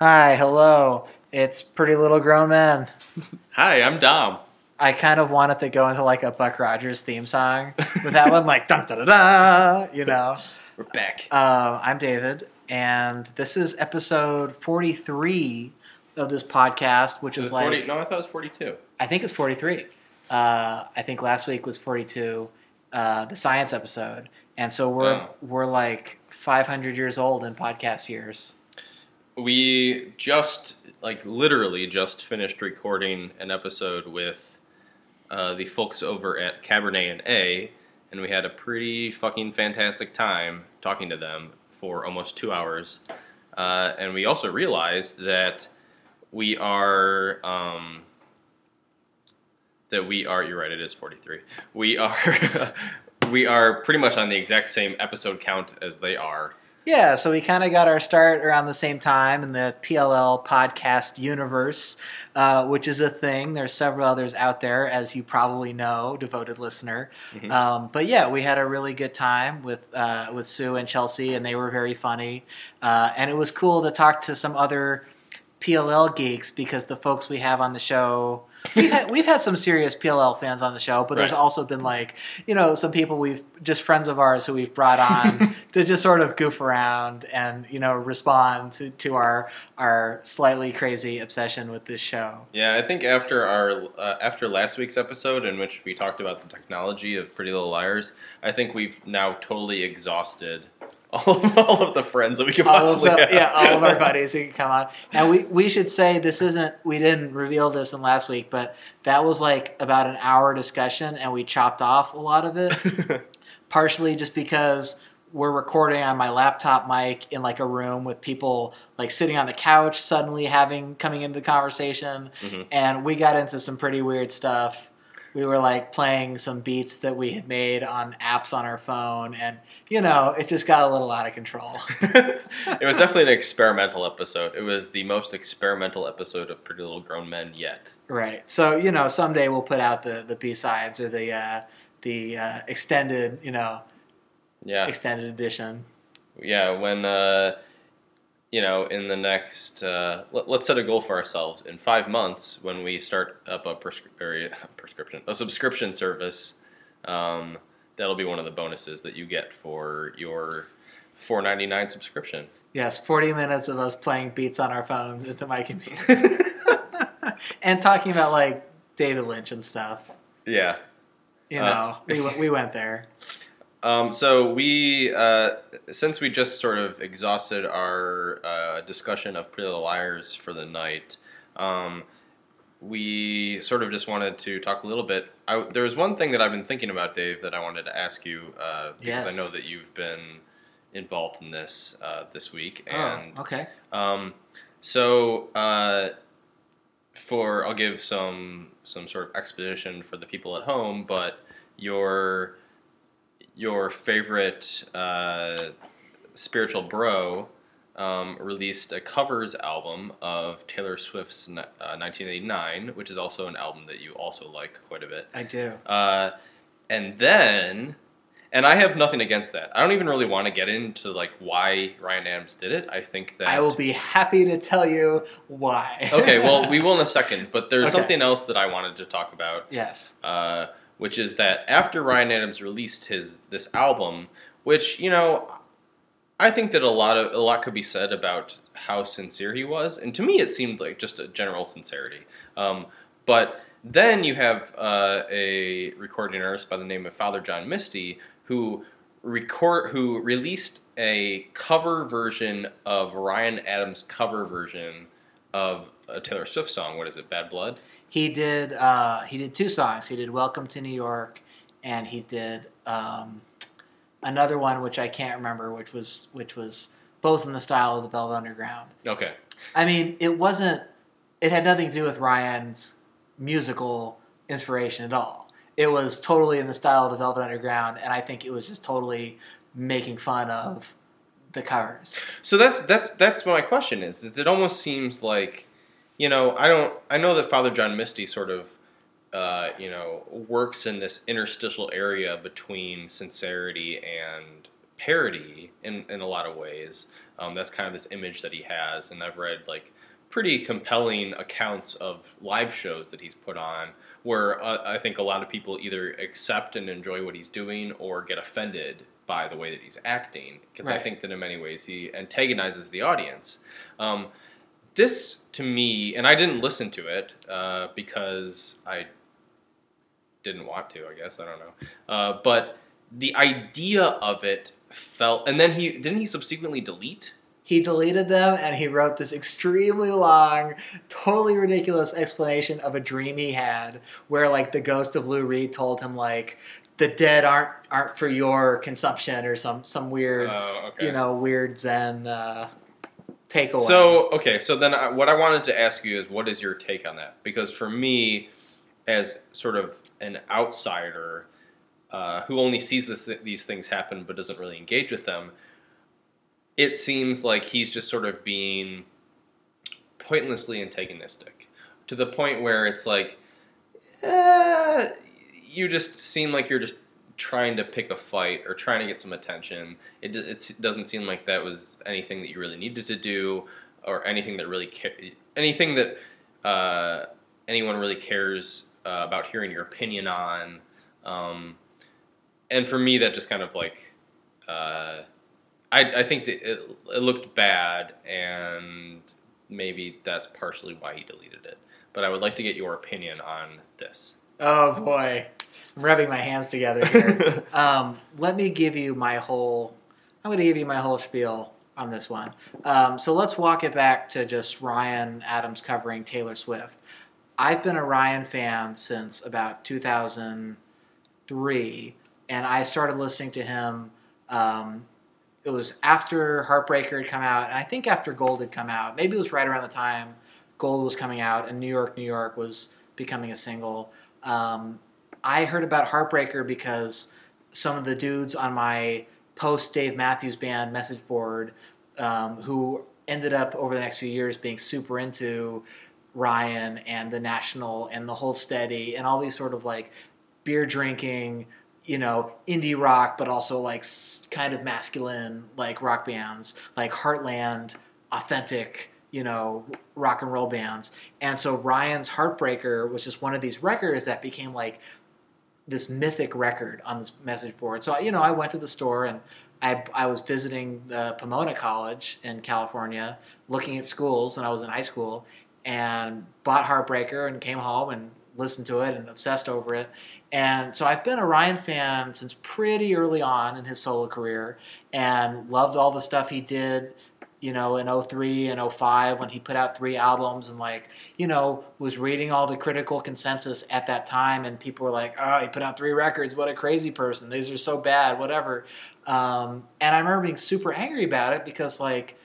Hi, hello. It's Pretty Little Grown Men. Hi, I'm Dom. I kind of wanted to go into like a Buck Rogers theme song with that one, like dun da da da, you know. We're back. Um, I'm David, and this is episode 43 of this podcast, which Is is like 40? No, I thought it was 42. I think it's 43. Uh, I think last week was 42, uh, the science episode, and so we're Oh. we're like 500 years old in podcast years. We just, like, literally just finished recording an episode with uh, the folks over at Cabernet and A, and we had a pretty fucking fantastic time talking to them for almost two hours. Uh, and we also realized that we are. Um, that we are. You're right. It is 43. We are. we are pretty much on the exact same episode count as they are. Yeah, so we kind of got our start around the same time in the PLL podcast universe, uh, which is a thing. There's several others out there, as you probably know, devoted listener. Mhm. Um, but yeah, we had a really good time with uh, with Sue and Chelsea, and they were very funny. Uh, and it was cool to talk to some other PLL geeks because the folks we have on the show. We've had, we've had some serious PLL fans on the show, but there's Right. also been like, you know, some people we've just friends of ours who we've brought on to just sort of goof around and you know respond to, to our our slightly crazy obsession with this show. Yeah, I think after our uh, after last week's episode in which we talked about the technology of Pretty Little Liars, I think we've now totally exhausted all of, all of the friends that we could All possibly the, have. yeah, all of our buddies who could come on. And we we should say this isn't we didn't reveal this in last week, but that was like about an hour discussion and we chopped off a lot of it. partially just because we're recording on my laptop mic in like a room with people like sitting on the couch suddenly having coming into the conversation Mhm. and we got into some pretty weird stuff we were like playing some beats that we had made on apps on our phone and you know it just got a little out of control it was definitely an experimental episode. It was the most experimental episode of Pretty Little Grown Men yet. right so you know someday we'll put out the the b-sides or the uh the uh, extended you know Yeah, extended edition yeah. When uh, you know, in the next, uh, let, let's set a goal for ourselves. In five months, when we start up a prescri- a prescription, a subscription service, um, that'll be one of the bonuses that you get for your four ninety nine subscription. Yes, 40 minutes of us playing beats on our phones into my computer. and talking about like David Lynch and stuff. Yeah. You know, Uh, we, we went there. Um, so we, uh, since we just sort of exhausted our uh, discussion of Pretty Little Liars for the night, um, we sort of just wanted to talk a little bit. I, there was one thing that I've been thinking about, Dave, that I wanted to ask you uh, because I know that you've been involved in this uh, this week, Oh, okay. um, so uh, for I'll give some some sort of exposition for the people at home, but your your favorite uh, spiritual bro um, released a covers album of Taylor Swift's uh, 1989, which is also an album that you also like quite a bit. I do. Uh, and then, and I have nothing against that. I don't even really want to get into like why Ryan Adams did it. I think that I will be happy to tell you why. okay, well, we will in a second, but there's Okay. something else that I wanted to talk about, yes. uh, which is that after Ryan Adams released his this album, which you know, I think that a lot of a lot could be said about how sincere he was, and to me, it seemed like just a general sincerity. Um, but then you have uh, a recording artist by the name of Father John Misty who record who released a cover version of Ryan Adams' cover version of a Taylor Swift song. What is it? Bad Blood. He did uh, he did two songs. He did Welcome to New York and he did um, another one which I can't remember which was which was both in the style of the Velvet Underground. Okay. I mean, it wasn't. It had nothing to do with Ryan's musical inspiration at all. It was totally in the style of the Velvet Underground, and I think it was just totally making fun of the covers. So that's that's that's what my question is. Is it almost seems like, you know, I don't I know that Father John Misty sort of uh, you know, works in this interstitial area between sincerity and parody in, in a lot of ways. Um, that's kind of this image that he has, and I've read like pretty compelling accounts of live shows that he's put on where uh, I think a lot of people either accept and enjoy what he's doing or get offended by the way that he's acting because Right. I think that in many ways he antagonizes the audience. Um, this to me, and I didn't listen to it uh, because I didn't want to. I guess I don't know, uh, but the idea of it felt, and then he didn't he subsequently delete. He deleted them and he wrote this extremely long, totally ridiculous explanation of a dream he had where like the ghost of Lou Reed told him like the dead aren't aren't for your consumption or some some weird Oh, okay. you know weird Zen uh, takeaway. So okay, so then I, what I wanted to ask you is, what is your take on that? Because for me, as sort of an outsider uh, who only sees this, these things happen but doesn't really engage with them, it seems like he's just sort of being pointlessly antagonistic to the point where it's like, eh, you just seem like you're just trying to pick a fight or trying to get some attention. It, it doesn't seem like that was anything that you really needed to do or anything that really ca- anything that uh, anyone really cares uh, about hearing your opinion on. Um, and for me, that just kind of like uh, I, I think it, it looked bad, and maybe that's partially why he deleted it. But I would like to get your opinion on this. Oh boy, I'm rubbing my hands together here. um, let me give you my whole. I'm going to give you my whole spiel on this one. Um, so let's walk it back to just Ryan Adams covering Taylor Swift. I've been a Ryan fan since about 2003, and I started listening to him. Um, it was after Heartbreaker had come out, and I think after Gold had come out. Maybe it was right around the time Gold was coming out, and New York, New York was becoming a single. Um, I heard about Heartbreaker because some of the dudes on my post Dave Matthews Band message board, um, who ended up over the next few years being super into Ryan and the National and the Hold Steady and all these sort of like beer drinking, you know, indie rock, but also like kind of masculine like rock bands, like Heartland, authentic, you know, rock and roll bands. And so Ryan's Heartbreaker was just one of these records that became like this mythic record on this message board. So you know, I went to the store and I, I was visiting the Pomona College in California, looking at schools when I was in high school, and bought Heartbreaker and came home and listened to it and obsessed over it. And so I've been a Ryan fan since pretty early on in his solo career, and loved all the stuff he did. You know, in 03 and 05 when he put out three albums and like, you know, was reading all the critical consensus at that time and people were like, oh, he put out three records. What a crazy person. These are so bad, whatever. Um, and I remember being super angry about it because like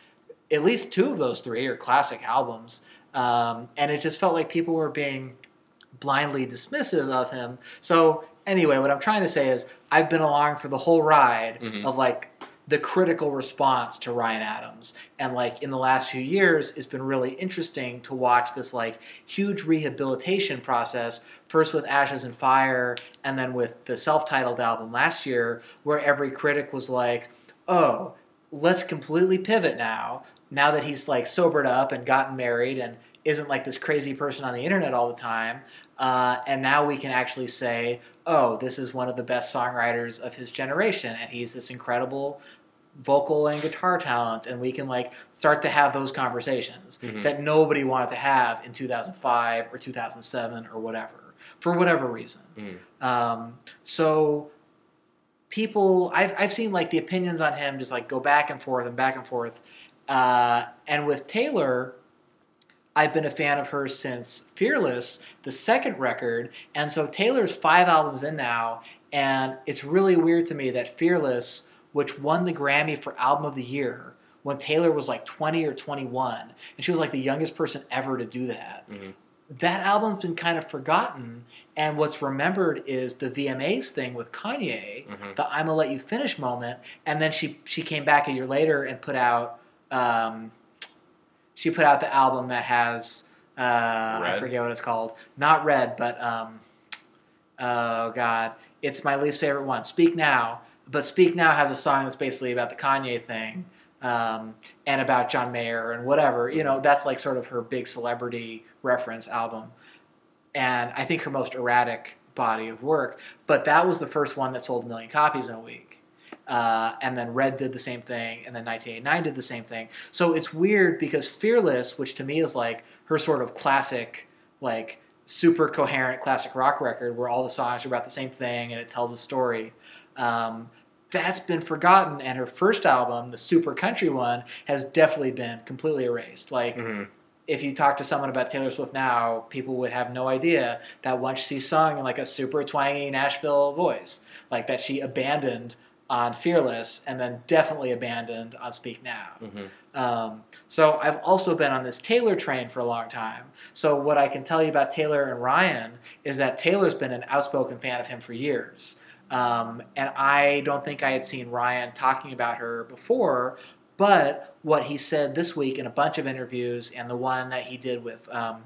at least two of those three are classic albums. Um, and it just felt like people were being blindly dismissive of him. So anyway, what I'm trying to say is I've been along for the whole ride Mhm. of like the critical response to Ryan Adams. And like in the last few years, it's been really interesting to watch this like huge rehabilitation process, first with Ashes and Fire, and then with the self titled album last year, where every critic was like, oh, let's completely pivot now. Now that he's like sobered up and gotten married and isn't like this crazy person on the internet all the time. Uh, and now we can actually say, oh, this is one of the best songwriters of his generation, and he's this incredible vocal and guitar talent, and we can like start to have those conversations Mhm. that nobody wanted to have in 2005 or 2007 or whatever, for whatever reason. Mhm. Um, so people, I've, I've seen like the opinions on him just like go back and forth and back and forth. Uh, and with Taylor, I've been a fan of hers since Fearless, the second record. And so Taylor's five albums in now. And it's really weird to me that Fearless, which won the Grammy for Album of the Year, when Taylor was like 20 or 21, and she was like the youngest person ever to do that Mhm. that album's been kind of forgotten, and what's remembered is the VMAs thing with Kanye, Mhm. the "I'm gonna let you finish" moment, and then she she came back a year later and put out um, she put out the album that has uh, I forget what it's called, not Red, but um, oh god, it's my least favorite one. Speak Now. but Speak Now has a song that's basically about the Kanye thing um, and about John Mayer and whatever. You know, that's like sort of her big celebrity reference album. And I think her most erratic body of work. But that was the first one that sold a million copies in a week. Uh, and then Red did the same thing, and then 1989 did the same thing. So it's weird because Fearless, which to me is like her sort of classic, like super coherent classic rock record where all the songs are about the same thing and it tells a story. Um, that's been forgotten, and her first album, the super country one, has definitely been completely erased. Like, hmm if you talk to someone about Taylor Swift now, people would have no idea that once she sung in like a super twangy Nashville voice, like that she abandoned on Fearless and then definitely abandoned on Speak Now. hmm Um, so I've also been on this Taylor train for a long time. So what I can tell you about Taylor and Ryan is that Taylor's been an outspoken fan of him for years. Um, and I don't think I had seen Ryan talking about her before, but what he said this week in a bunch of interviews and the one that he did with um,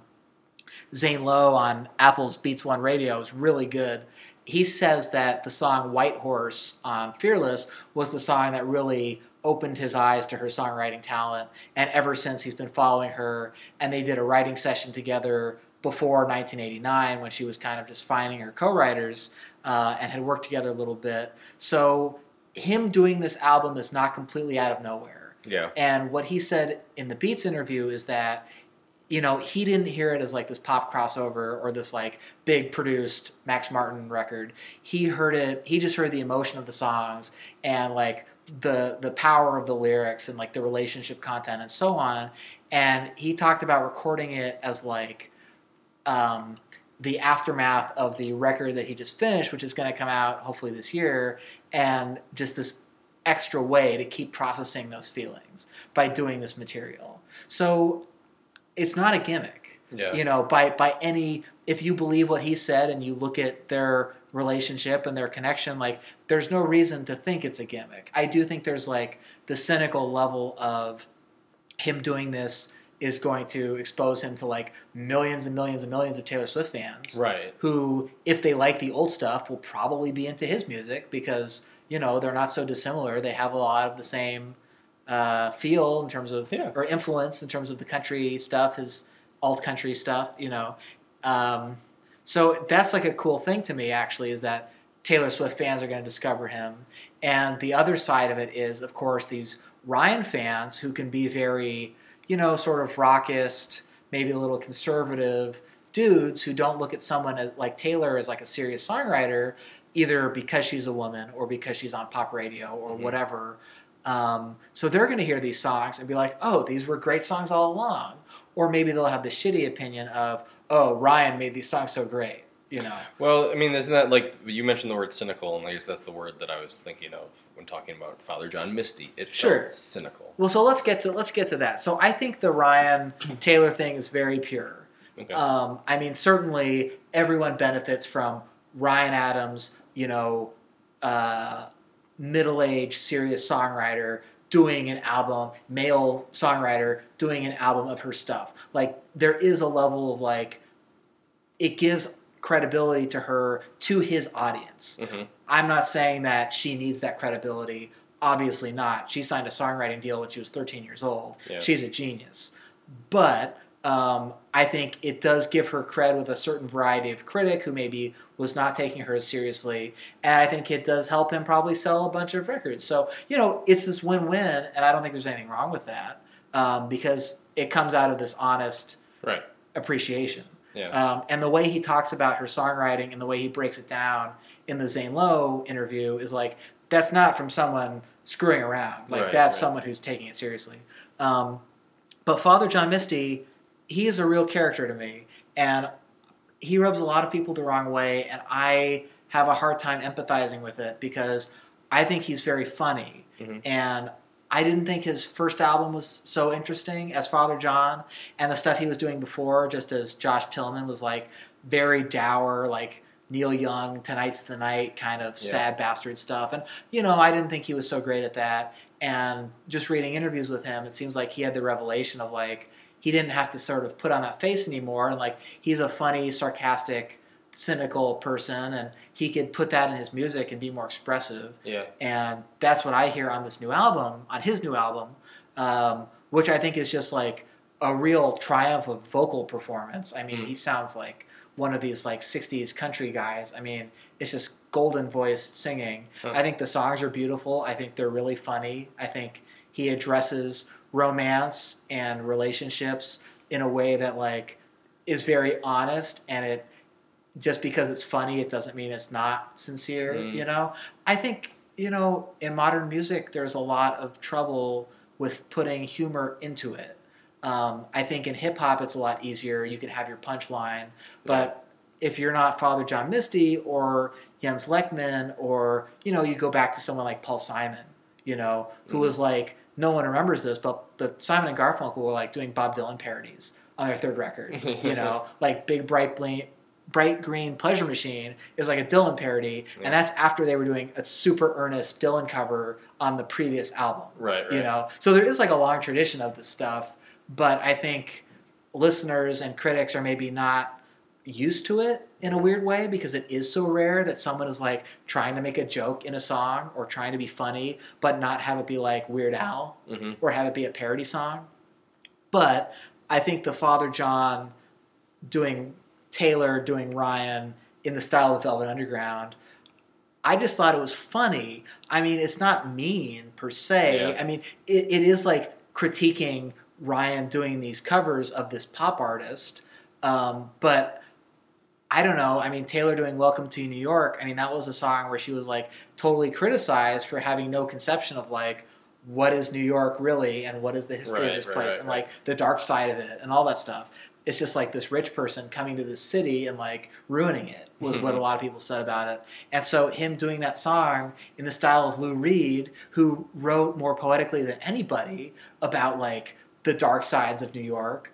Zane Lowe on Apple's Beats One Radio is really good. He says that the song White Horse on Fearless was the song that really opened his eyes to her songwriting talent. And ever since he's been following her, and they did a writing session together before 1989 when she was kind of just finding her co writers uh, and had worked together a little bit. So, him doing this album is not completely out of nowhere. Yeah. And what he said in the Beats interview is that, you know, he didn't hear it as like this pop crossover or this like big produced Max Martin record. He heard it, he just heard the emotion of the songs and like the the power of the lyrics and like the relationship content and so on. And he talked about recording it as like um, the aftermath of the record that he just finished, which is going to come out hopefully this year, and just this extra way to keep processing those feelings by doing this material. So it's not a gimmick. Yeah. You know, by by any if you believe what he said and you look at their relationship and their connection, like there's no reason to think it's a gimmick. I do think there's like the cynical level of him doing this is going to expose him to like millions and millions and millions of Taylor Swift fans Right. who, if they like the old stuff, will probably be into his music because you know they're not so dissimilar. They have a lot of the same uh, feel in terms of Yeah. or influence in terms of the country stuff, his alt country stuff. You know, um, so that's like a cool thing to me actually is that Taylor Swift fans are going to discover him, and the other side of it is, of course, these Ryan fans who can be very you know sort of rockist, maybe a little conservative dudes who don't look at someone like Taylor as like a serious songwriter, either because she's a woman or because she's on pop radio or Mhm. whatever. Um, so they're going to hear these songs and be like, "Oh, these were great songs all along," or maybe they'll have the shitty opinion of, "Oh, Ryan made these songs so great," you know. Well, I mean, isn't that like you mentioned the word cynical, and I guess that's the word that I was thinking of when talking about Father John Misty. It Sure. cynical. Well, so let's get to let's get to that. So I think the Ryan Taylor thing is very pure. Okay. Um, I mean, certainly everyone benefits from Ryan Adams, you know, uh, middle-aged, serious songwriter doing an album, male songwriter doing an album of her stuff. Like there is a level of like, it gives credibility to her to his audience. hmm I'm not saying that she needs that credibility. Obviously not. She signed a songwriting deal when she was 13 years old. Yeah. She's a genius. But um, I think it does give her cred with a certain variety of critic who maybe was not taking her as seriously. And I think it does help him probably sell a bunch of records. So, you know, it's this win win. And I don't think there's anything wrong with that um, because it comes out of this honest Right. appreciation. Yeah. Um, and the way he talks about her songwriting and the way he breaks it down in the Zane Lowe interview is like that's not from someone screwing around. Like Right, that's right. someone who's taking it seriously. Um, but Father John Misty, he is a real character to me, and he rubs a lot of people the wrong way, and I have a hard time empathizing with it because I think he's very funny, Mhm. and I didn't think his first album was so interesting as Father John, and the stuff he was doing before, just as Josh Tillman, was like very dour, like Neil Young, Tonight's the Night kind of Yeah. sad bastard stuff. And, you know, I didn't think he was so great at that. And just reading interviews with him, it seems like he had the revelation of like, he didn't have to sort of put on that face anymore. And like, he's a funny, sarcastic, cynical person, and he could put that in his music and be more expressive. Yeah. And that's what I hear on this new album, on his new album, um, which I think is just like a real triumph of vocal performance. I mean, Mm. he sounds like one of these like 60s country guys. I mean, it's just golden voiced singing. Huh. I think the songs are beautiful. I think they're really funny. I think he addresses romance and relationships in a way that like is very honest and it just because it's funny it doesn't mean it's not sincere, Mm. you know? I think, you know, in modern music there's a lot of trouble with putting humor into it. Um, I think in hip hop it's a lot easier. You can have your punchline, but if you're not Father John Misty or Jens Lekman, or you know, you go back to someone like Paul Simon, you know, who Mhm. was like, no one remembers this, but but Simon and Garfunkel were like doing Bob Dylan parodies on their third record, you know, like Big Bright Ble- Bright Green Pleasure Machine is like a Dylan parody, Yeah. and that's after they were doing a super earnest Dylan cover on the previous album Right. Right. you know so there is like a long tradition of this stuff but i think listeners and critics are maybe not used to it in a weird way because it is so rare that someone is like trying to make a joke in a song or trying to be funny but not have it be like weird al hmm or have it be a parody song. But i think the father john doing taylor doing ryan in the style of velvet underground i just thought it was funny. I mean it's not mean per se. Yeah. i mean it, it is like critiquing ryan doing these covers of this pop artist um, but I don't know. I mean, Taylor doing "Welcome to New York." I mean, that was a song where she was like totally criticized for having no conception of like what is New York really and what is the history Right, of this right, place right, and like the dark side of it and all that stuff. It's just like this rich person coming to this city and like ruining it was what a lot of people said about it. And so him doing that song in the style of Lou Reed, who wrote more poetically than anybody about like the dark sides of New York.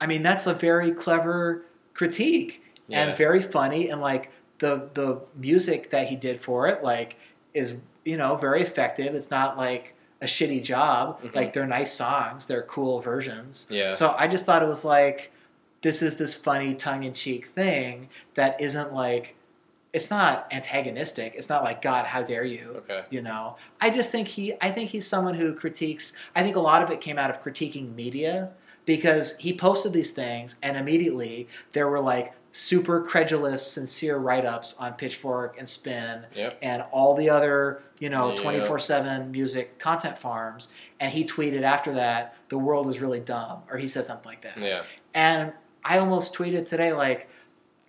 I mean, that's a very clever critique Yeah. and very funny and like the the music that he did for it like is you know very effective it's not like a shitty job Mhm. like they're nice songs they're cool versions Yeah. so i just thought it was like this is this funny tongue-in-cheek thing that isn't like it's not antagonistic it's not like god how dare you Okay. you know i just think he i think he's someone who critiques i think a lot of it came out of critiquing media because he posted these things and immediately there were like super credulous sincere write-ups on pitchfork and spin Yep. and all the other you know Yeah. 24-7 music content farms and he tweeted after that the world is really dumb or he said something like that Yeah. and I almost tweeted today, like,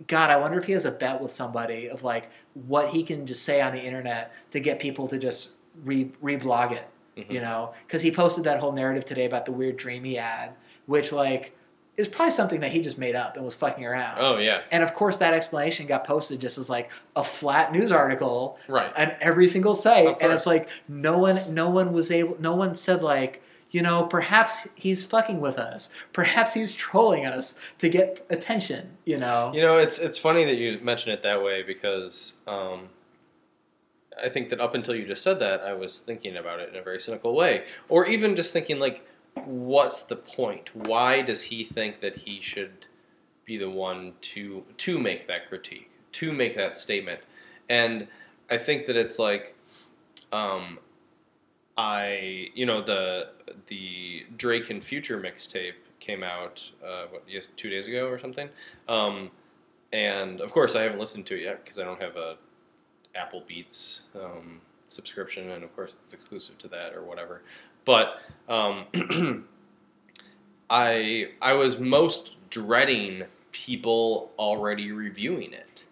God, I wonder if he has a bet with somebody of like what he can just say on the internet to get people to just re reblog it, Mhm. you know? Because he posted that whole narrative today about the weird dream he had, which like is probably something that he just made up and was fucking around. Oh yeah. And of course, that explanation got posted just as like a flat news article Right. on every single site, and it's like no one, no one was able, no one said like, you know, perhaps he's fucking with us, perhaps he's trolling us to get attention, you know. You know, it's it's funny that you mention it that way because um, I think that up until you just said that, I was thinking about it in a very cynical way, or even just thinking like, what's the point? Why does he think that he should be the one to to make that critique, to make that statement? And I think that it's like, um, I you know the the Drake and Future mixtape came out uh, what yes two days ago or something, um, and of course I haven't listened to it yet because I don't have a Apple Beats um, subscription, and of course it's exclusive to that or whatever. But um, I I was most dreading people already reviewing it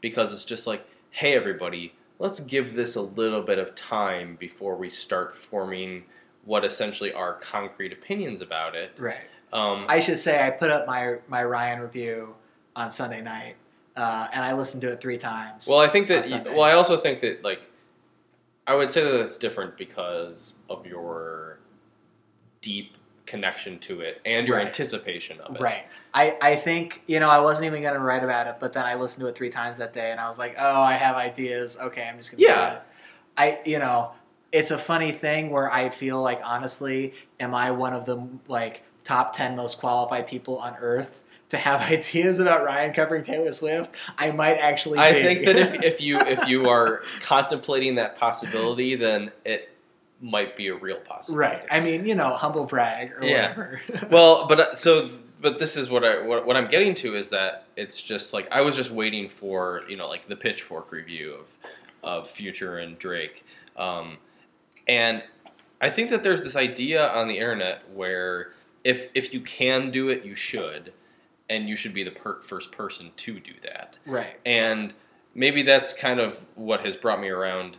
because it's just like, hey everybody, let's give this a little bit of time before we start forming what essentially are concrete opinions about it. Right. Um, I should say I put up my my Ryan review on Sunday night, uh, and I listened to it three times. well, I think that. Well, I also think that like, I would say that it's different because of your deep connection to it and your Right. anticipation of it. Right. I, I think, you know, I wasn't even going to write about it, but then I listened to it three times that day and I was like, oh, I have ideas. Okay, I'm just going to Yeah. do it. I, you know, it's a funny thing where I feel like, honestly, am I one of the, like, top 10 most qualified people on earth to have ideas about Ryan covering Taylor Swift, I might actually. I be. think that if, if you if you are contemplating that possibility, then it might be a real possibility. right, I mean, you know, humble brag or Yeah. whatever. well, but uh, so but this is what I what, what I'm getting to is that it's just like I was just waiting for you know like the Pitchfork review of of Future and Drake, um, and I think that there's this idea on the internet where if if you can do it, you should, and you should be the per- first person to do that. right. and maybe that's kind of what has brought me around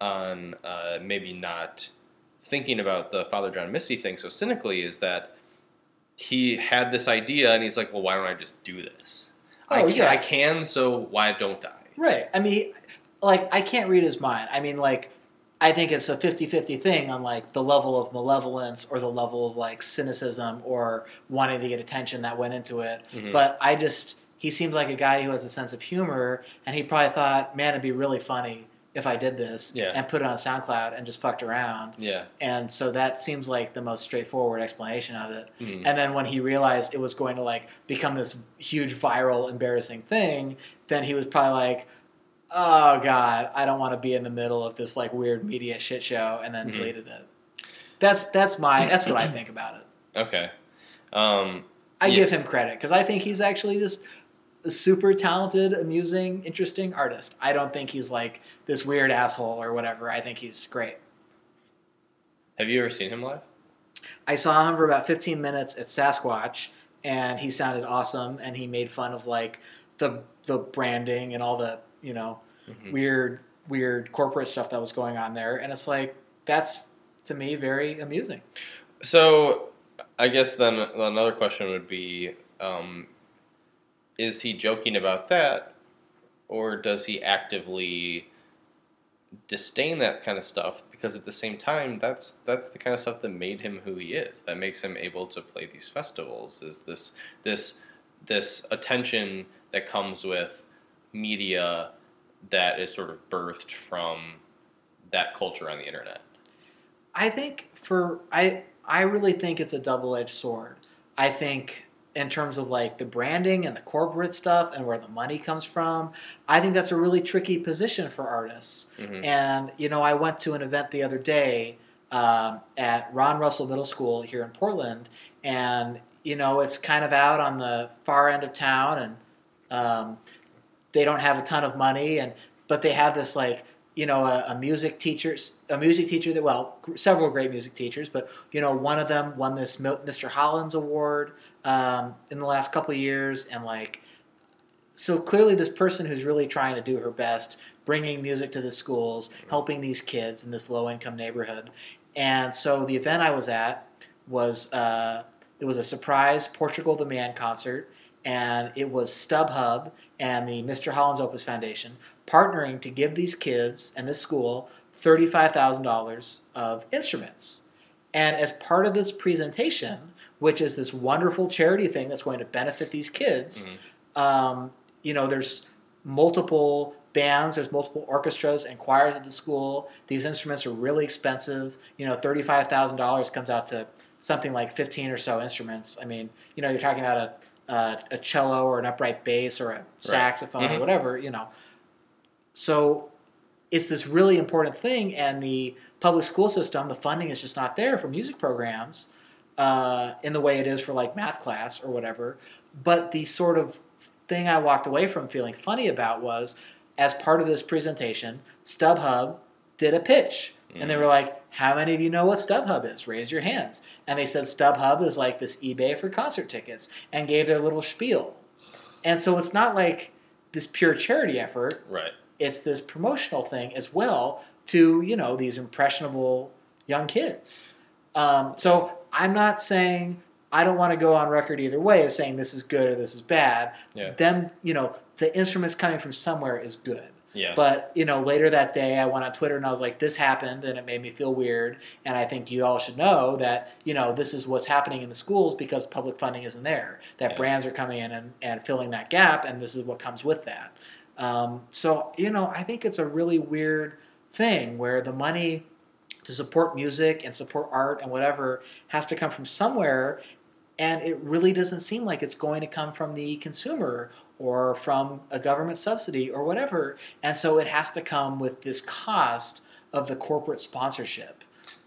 on uh, maybe not thinking about the Father John Misty thing so cynically is that he had this idea and he's like, well, why don't I just do this? I, Oh, can, yeah. I can, so why don't I? Right. I mean, like, I can't read his mind. I mean, like, I think it's a 50 50 thing on, like, the level of malevolence or the level of, like, cynicism or wanting to get attention that went into it. Mhm. But I just, he seems like a guy who has a sense of humor, and he probably thought, man, it'd be really funny if I did this Yeah. and put it on SoundCloud and just fucked around. Yeah. And so that seems like the most straightforward explanation of it. Mhm. And then when he realized it was going to like become this huge viral embarrassing thing, then he was probably like, "Oh god, I don't want to be in the middle of this like weird media shit show," and then Mhm. deleted it. That's that's my that's what I think about it. Okay. Um, I Yeah. give him credit because I think he's actually just a super talented, amusing, interesting artist. I don't think he's like this weird asshole or whatever. I think he's great. have you ever seen him live? I saw him for about 15 minutes at Sasquatch, and he sounded awesome. And he made fun of like the the branding and all the you know Mhm. weird weird corporate stuff that was going on there. And it's like that's to me very amusing. So, I guess then another question would be: um, Is he joking about that, or does he actively disdain that kind of stuff? Because at the same time, that's that's the kind of stuff that made him who he is. That makes him able to play these festivals. Is this this this attention that comes with media that is sort of birthed from that culture on the internet? I think for I I really think it's a double edged sword. I think in terms of like the branding and the corporate stuff and where the money comes from, I think that's a really tricky position for artists. hmm And you know, I went to an event the other day um, at Ron Russell Middle School here in Portland, and you know, it's kind of out on the far end of town, and um, they don't have a ton of money, and but they have this like you know a, a music teacher, a music teacher that well, several great music teachers, but you know, one of them won this Mr. Holland's Award um, in the last couple years, and like so clearly this person who's really trying to do her best bringing music to the schools helping these kids in this low income neighborhood and so the event i was at was uh, it was a surprise portugal the man concert and it was stubhub and the mr holland's opus foundation partnering to give these kids and this school $35000 of instruments and as part of this presentation which is this wonderful charity thing that's going to benefit these kids Mhm. um, you know, there's multiple bands, there's multiple orchestras and choirs at the school. These instruments are really expensive. You know, thirty-five thousand dollars comes out to something like fifteen or so instruments. I mean, you know, you're talking about a a, a cello or an upright bass or a saxophone or Mhm. whatever. You know, so it's this really important thing, and the public school system, the funding is just not there for music programs uh, in the way it is for like math class or whatever. But the sort of thing I walked away from feeling funny about was as part of this presentation, StubHub did a pitch. And they were like, How many of you know what StubHub is? Raise your hands. And they said StubHub is like this eBay for concert tickets and gave their little spiel. And so it's not like this pure charity effort, Right. it's this promotional thing as well to, you know, these impressionable young kids. Um, so I'm not saying I don't want to go on record either way as saying this is good or this is bad. Yeah. Them, you know, the instruments coming from somewhere is good. Yeah. But you know, later that day, I went on Twitter and I was like, "This happened," and it made me feel weird. And I think you all should know that you know this is what's happening in the schools because public funding isn't there. That Yeah. brands are coming in and, and filling that gap, and this is what comes with that. Um, so you know, I think it's a really weird thing where the money to support music and support art and whatever has to come from somewhere. and it really doesn't seem like it's going to come from the consumer or from a government subsidy or whatever. And so it has to come with this cost of the corporate sponsorship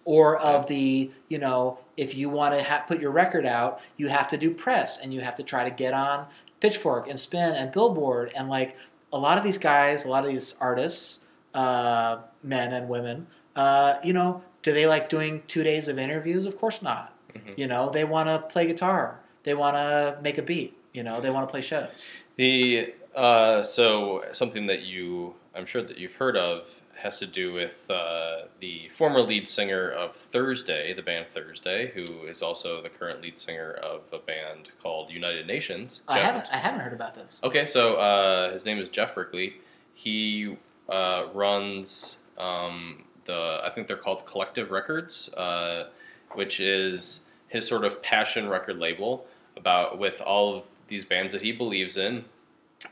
or of the, you know, if you want to ha- put your record out, you have to do press and you have to try to get on Pitchfork and Spin and Billboard. And like a lot of these guys, a lot of these artists, uh, men and women, uh, you know, do they like doing two days of interviews? Of course not. Mhm. You know, they want to play guitar. They want to make a beat. You know, they want to play shows. The uh, so something that you I'm sure that you've heard of has to do with uh, the former lead singer of Thursday, the band Thursday, who is also the current lead singer of a band called United Nations. I Jeff- haven't. I haven't heard about this. Okay, so uh, his name is Geoff Rickly. He uh, runs um, the I think they're called Collective Records, uh, which is his sort of passion record label about with all of these bands that he believes in.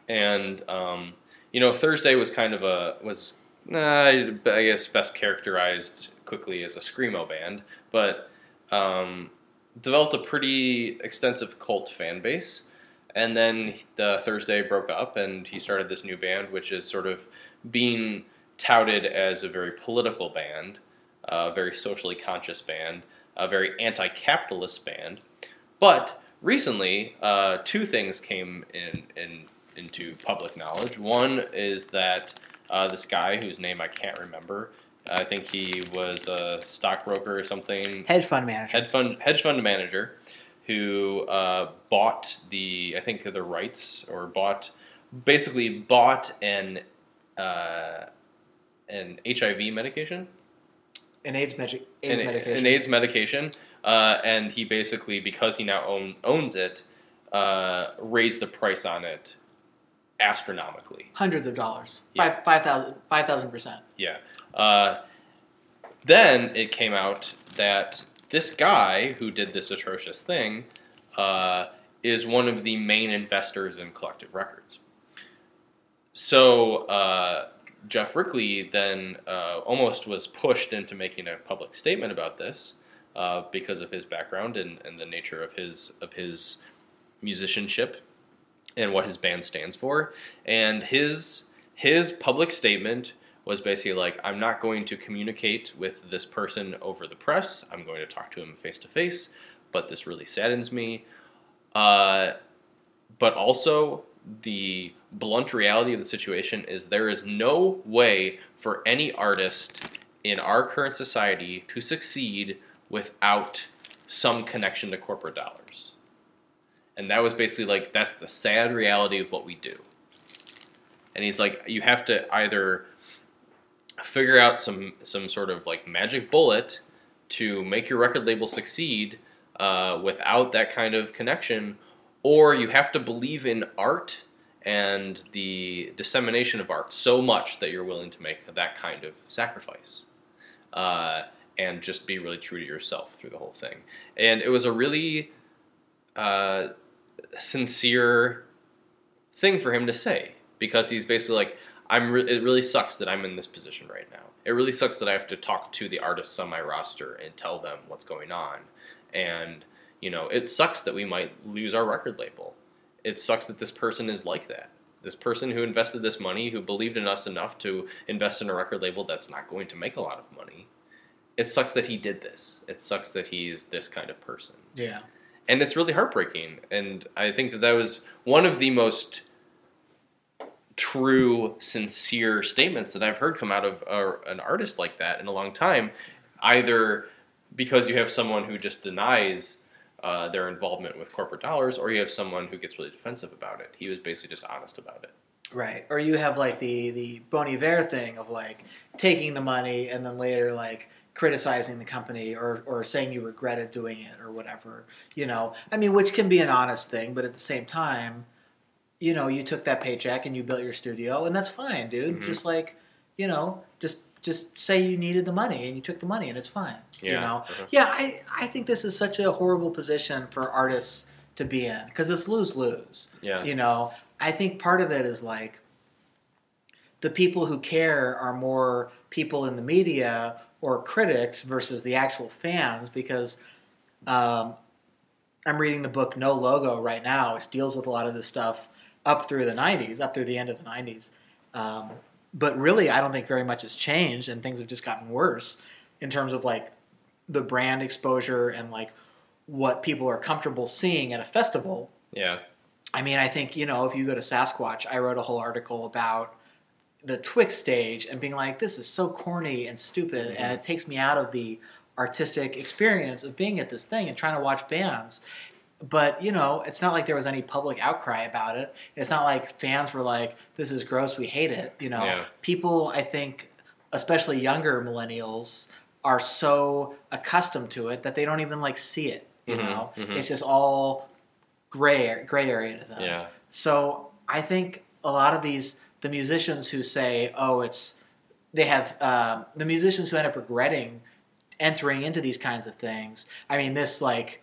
And um, you know, Thursday was kind of a was uh, I guess best characterized quickly as a screamo band, but um, developed a pretty extensive cult fan base. And then the Thursday broke up, and he started this new band, which is sort of being touted as a very political band, a very socially conscious band, a very anti-capitalist band. But recently, uh, two things came in, in into public knowledge. One is that uh, this guy, whose name I can't remember, I think he was a stockbroker or something, Hedge fund manager. hedge fund hedge fund manager who uh, bought the I think the rights or bought basically bought an uh, an HIV medication An AIDS, magic, AIDS an, medication. an AIDS medication uh, and he basically because he now own, owns it uh, raised the price on it astronomically Hundreds of dollars. Yeah. Five five thousand five thousand percent. Yeah. Uh, then it came out that this guy who did this atrocious thing uh, is one of the main investors in Collective Records. So uh, Geoff Rickly then uh, almost was pushed into making a public statement about this uh, because of his background and, and the nature of his of his musicianship and what his band stands for. And his his public statement was basically like, I'm not going to communicate with this person over the press. I'm going to talk to him face to face. But this really saddens me. Uh, but also, the blunt reality of the situation is there is no way for any artist in our current society to succeed without some connection to corporate dollars. And that was basically like, that's the sad reality of what we do. And he's like, you have to either figure out some some sort of like magic bullet to make your record label succeed uh, without that kind of connection, or you have to believe in art and the dissemination of art so much that you're willing to make that kind of sacrifice. Uh, and just be really true to yourself through the whole thing. And it was a really uh, sincere thing for him to say because he's basically like, I'm. Re- it really sucks that I'm in this position right now. It really sucks that I have to talk to the artists on my roster and tell them what's going on, and you know, it sucks that we might lose our record label. It sucks that this person is like that. This person who invested this money, who believed in us enough to invest in a record label that's not going to make a lot of money. It sucks that he did this. It sucks that he's this kind of person Yeah. and it's really heartbreaking. And I think that that was one of the most true, sincere statements that I've heard come out of uh, an artist like that in a long time. Either because you have someone who just denies uh, their involvement with corporate dollars, or you have someone who gets really defensive about it. He was basically just honest about it. Right. Or you have like the the Bon Iver thing of like taking the money and then later like criticizing the company or or saying you regretted doing it or whatever. You know, I mean, which can be an honest thing, but at the same time, you know, you took that paycheck and you built your studio, and that's fine, dude. Mhm. Just like, you know, just just say you needed the money and you took the money and it's fine. You know, Uh-huh. yeah, I, I think this is such a horrible position for artists to be in because it's lose lose. Yeah. You know, I think part of it is like the people who care are more people in the media or critics versus the actual fans because um, I'm reading the book No Logo right now, which deals with a lot of this stuff up through the 90s, up through the end of the 90s. Um, but really, I don't think very much has changed, and things have just gotten worse in terms of like the brand exposure and like what people are comfortable seeing at a festival. Yeah. I mean, I think, you know, if you go to Sasquatch, I wrote a whole article about the Twix stage and being like, this is so corny and stupid, Mm-hmm. and it takes me out of the artistic experience of being at this thing and trying to watch bands. But, you know, it's not like there was any public outcry about it. It's not like fans were like, this is gross, we hate it. You know, Yeah. people, I think, especially younger millennials, are so accustomed to it that they don't even like see it. You Mhm, know, mhm. it's just all gray gray area to them. Yeah. So I think a lot of these the musicians who say, "Oh, it's," they have uh, the musicians who end up regretting entering into these kinds of things. I mean, this like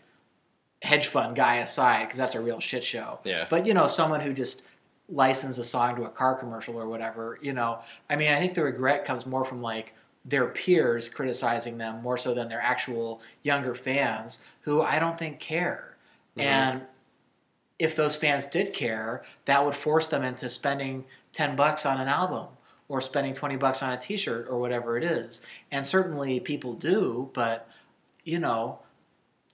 hedge fund guy aside, because that's a real shit show. Yeah. But you know, someone who just licensed a song to a car commercial or whatever. You know, I mean, I think the regret comes more from like their peers criticizing them more so than their actual younger fans who I don't think care. Mhm. And if those fans did care, that would force them into spending 10 bucks on an album or spending 20 bucks on a t-shirt or whatever it is. And certainly people do, but you know,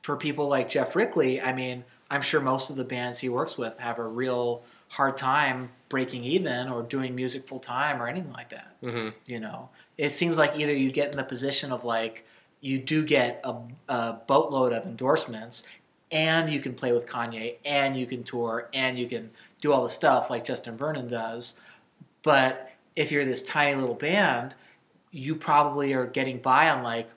for people like Geoff Rickly, I mean, I'm sure most of the bands he works with have a real hard time breaking even or doing music full time or anything like that. hmm You know, it seems like either you get in the position of like you do get a, a boatload of endorsements, and you can play with Kanye, and you can tour, and you can do all the stuff like Justin Vernon does. But if you're this tiny little band, you probably are getting by on like,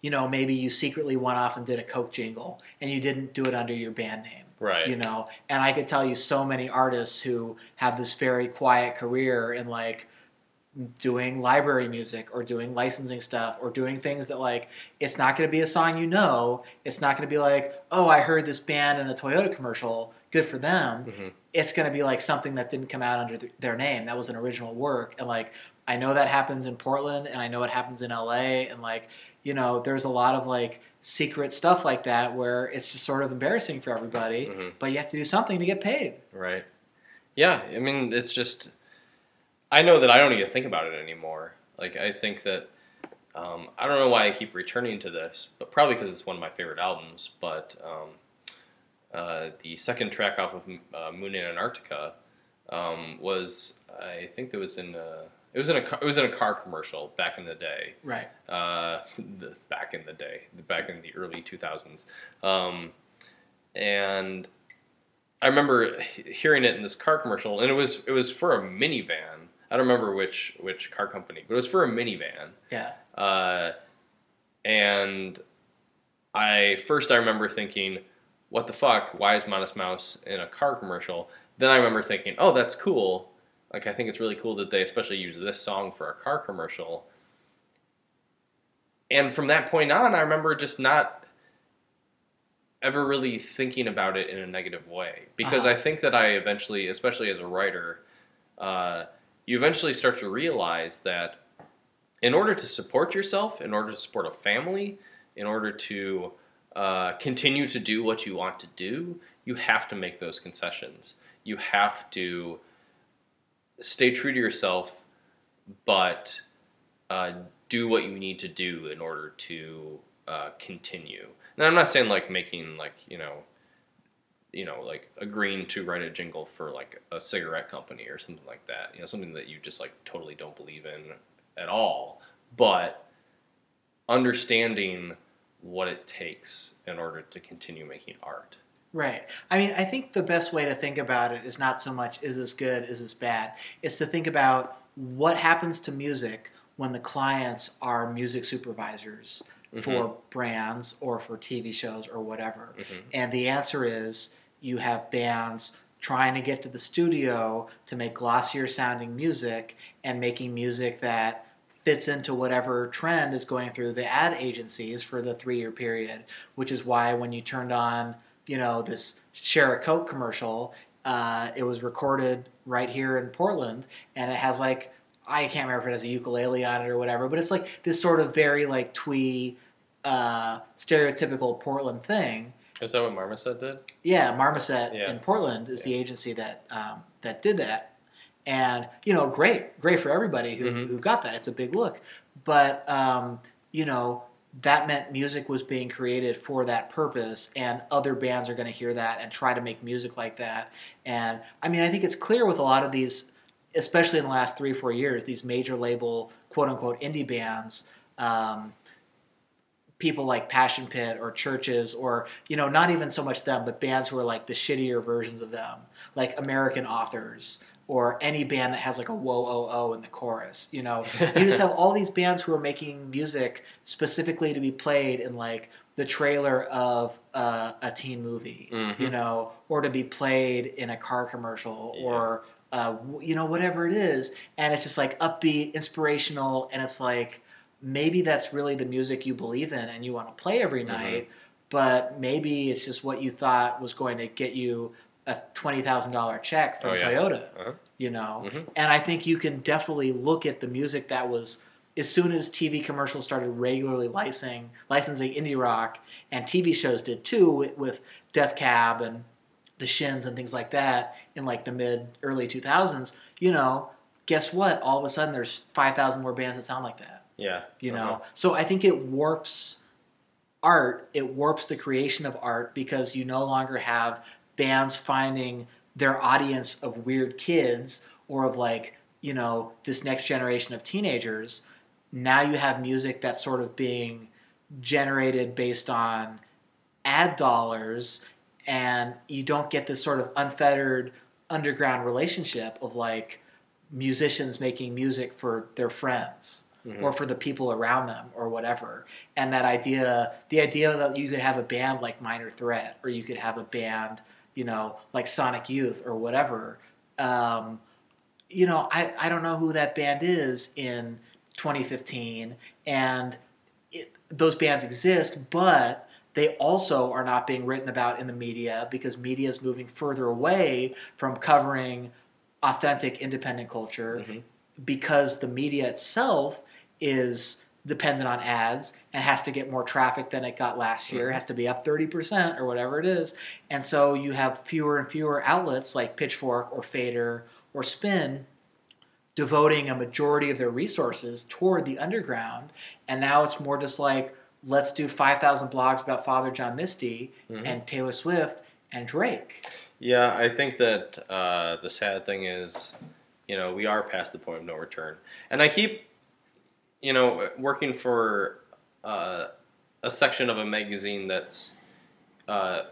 you know, maybe you secretly went off and did a Coke jingle, and you didn't do it under your band name Right. you know and i could tell you so many artists who have this very quiet career in like doing library music or doing licensing stuff or doing things that like it's not going to be a song you know it's not going to be like oh i heard this band in a toyota commercial good for them Mhm. it's going to be like something that didn't come out under th- their name that was an original work and like i know that happens in portland and i know it happens in la and like you know there's a lot of like secret stuff like that where it's just sort of embarrassing for everybody Mhm. but you have to do something to get paid Right. Yeah, I mean, it's just. I know that I don't even think about it anymore. Like, I think that. Um, I don't know why I keep returning to this, but probably because it's one of my favorite albums. But um, uh, the second track off of uh, Moon & Antarctica um, was, I think, it was in. A, it was in a car, it was in a car commercial back in the day. right uh, the, back in the day, back in the early 2000s. Um, and I remember hearing it in this car commercial, and it was it was for a minivan. I don't remember which which car company, but it was for a minivan. yeah Uh, and I first I remember thinking, "What the fuck? Why is Modest Mouse in a car commercial?" Then I remember thinking, "Oh, that's cool. Like I think it's really cool that they especially use this song for a car commercial." And from that point on, I remember just not ever really thinking about it in a negative way because Uh-huh. I think that I eventually, especially as a writer, uh, you eventually start to realize that in order to support yourself, in order to support a family, in order to uh, continue to do what you want to do, you have to make those concessions. You have to stay true to yourself, but uh, do what you need to do in order to uh, continue. And I'm not saying like making like you know, you know, like agreeing to write a jingle for like a cigarette company or something like that. You know, something that you just like totally don't believe in at all. But understanding what it takes in order to continue making art. Right. I mean, I think the best way to think about it is not so much is this good, is this bad. It's to think about what happens to music when the clients are music supervisors for brands or for TV shows or whatever. Mhm. And the answer is you have bands trying to get to the studio to make glossier sounding music and making music that fits into whatever trend is going through the ad agencies for the three year period, which is why when you turned on, you know, this Share a Coke commercial, uh, it was recorded right here in Portland and it has like, I can't remember if it has a ukulele on it or whatever, but it's like this sort of very like twee, uh, stereotypical Portland thing. Is that what Marmoset did? Yeah, Marmoset Yeah. in Portland is the agency that um, that did that, and you know, great, great for everybody who, Mhm. who got that. It's a big look, but um, you know that meant music was being created for that purpose, and other bands are going to hear that and try to make music like that. And I mean, I think it's clear with a lot of these, especially in the last three four years, these major label quote unquote indie bands. Um, people like Passion Pit or CHVRCHES or you know not even so much them but bands who are like the shittier versions of them like American authors or any band that has like a whoa oh oh in the chorus you know you just have all these bands who are making music specifically to be played in like the trailer of uh, a teen movie Mhm. you know or to be played in a car commercial Yeah. or uh, you know whatever it is and it's just like upbeat inspirational and it's like maybe that's really the music you believe in and you want to play every Mhm. night, but maybe it's just what you thought was going to get you a twenty thousand dollar check from Oh, yeah. Toyota. Uh-huh. You know, Mhm. and I think you can definitely look at the music that was as soon as TV commercials started regularly licensing licensing indie rock, and TV shows did too with, with Death Cab and the Shins and things like that in like the mid early two thousands. You know, guess what? All of a sudden, there's five thousand more bands that sound like that Yeah. you know Uh-huh. so i think it warps art it warps the creation of art because you no longer have bands finding their audience of weird kids or of like you know this next generation of teenagers now you have music that's sort of being generated based on ad dollars and you don't get this sort of unfettered underground relationship of like musicians making music for their friends Mhm. or for the people around them or whatever. And that idea, the idea that you could have a band like Minor Threat or you could have a band, you know, like Sonic Youth or whatever. Um, you know, I, I don't know who that band is in 2015, and it, those bands exist, but they also are not being written about in the media because media is moving further away from covering authentic independent culture Mhm. because the media itself is dependent on ads and has to get more traffic than it got last year, has to be up 30% or whatever it is. And so you have fewer and fewer outlets like Pitchfork or Fader or Spin devoting a majority of their resources toward the underground. And now it's more just like, let's do 5,000 blogs about Father John Misty Mhm. and Taylor Swift and Drake. Yeah, I think that uh, the sad thing is, you know, we are past the point of no return, and I keep, you know, working for uh, a section of a magazine that's uh,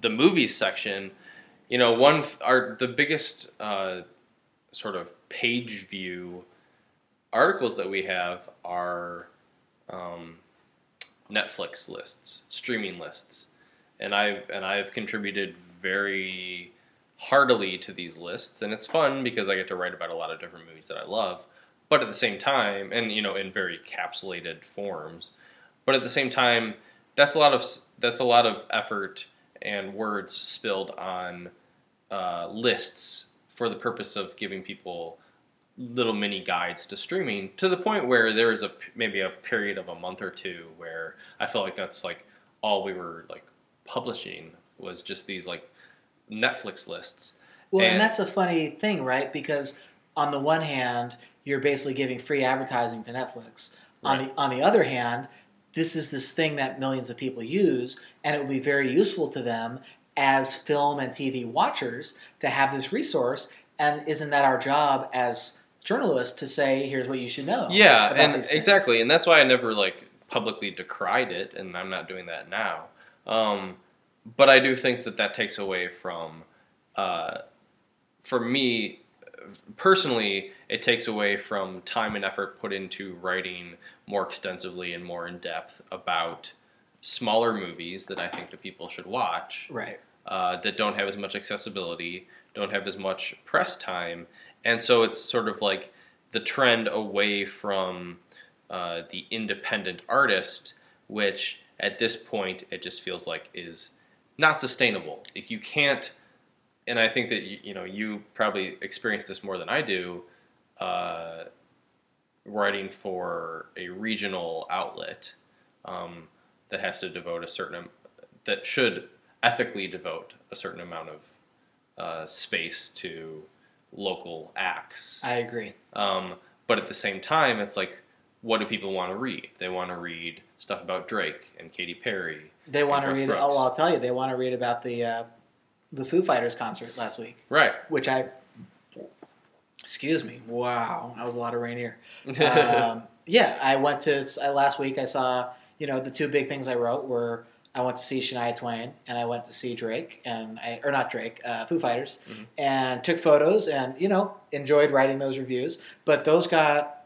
the movies section. You know, one our the biggest uh, sort of page view articles that we have are um, Netflix lists, streaming lists, and I've and I've contributed very heartily to these lists, and it's fun because I get to write about a lot of different movies that I love. But at the same time, and you know, in very capsulated forms, but at the same time, that's a lot of that's a lot of effort and words spilled on uh, lists for the purpose of giving people little mini guides to streaming to the point where there was a maybe a period of a month or two where I felt like that's like all we were like publishing was just these like Netflix lists. Well, and, And- that's a funny thing, right? Because on the one hand, you're basically giving free advertising to Netflix. On the on the other hand, this is this thing that millions of people use, and it would be very useful to them as film and TV watchers to have this resource. And isn't that our job as journalists to say, "Here's what you should know"? yeah, and exactly, and that's why I never like publicly decried it, and I'm not doing that now. Um, but I do think that that takes away from, uh, for me personally, it takes away from time and effort put into writing more extensively and more in depth about smaller movies that I think that people should watch Right. uh, that don't have as much accessibility, don't have as much press time, and so it's sort of like the trend away from uh, the independent artist, which at this point it just feels like is not sustainable. Like you can't, and I think that you, you know you probably experience this more than I do. Uh, writing for a regional outlet um, that has to devote a certain that should ethically devote a certain amount of uh, space to local acts. I agree. Um, but at the same time, it's like, what do people want to read? They want to read stuff about Drake and Katy Perry. They want to read. Brooks. Oh, I'll tell you, they want to read about the uh, the Foo Fighters concert last week, Right. which I. Excuse me. Wow, that was a lot of rain here. um, yeah, I went to last week. I saw you know the two big things I wrote were I went to see Shania Twain and I went to see Drake and I or not Drake, uh, Foo Fighters, Mhm. and took photos and you know enjoyed writing those reviews. But those got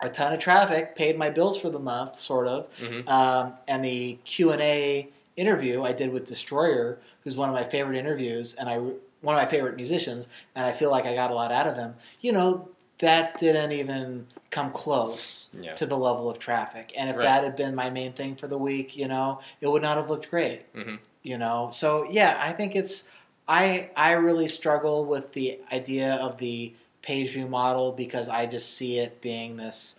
a ton of traffic, paid my bills for the month, sort of. Mhm. Um, and the Q and A interview I did with Destroyer, who's one of my favorite interviews, and I one of my favorite musicians, and I feel like I got a lot out of him. You know, that didn't even come close Yeah. to the level of traffic. And if Right. that had been my main thing for the week, you know, it would not have looked great. Mhm. You know, so yeah, I think it's I I really struggle with the idea of the page view model because I just see it being this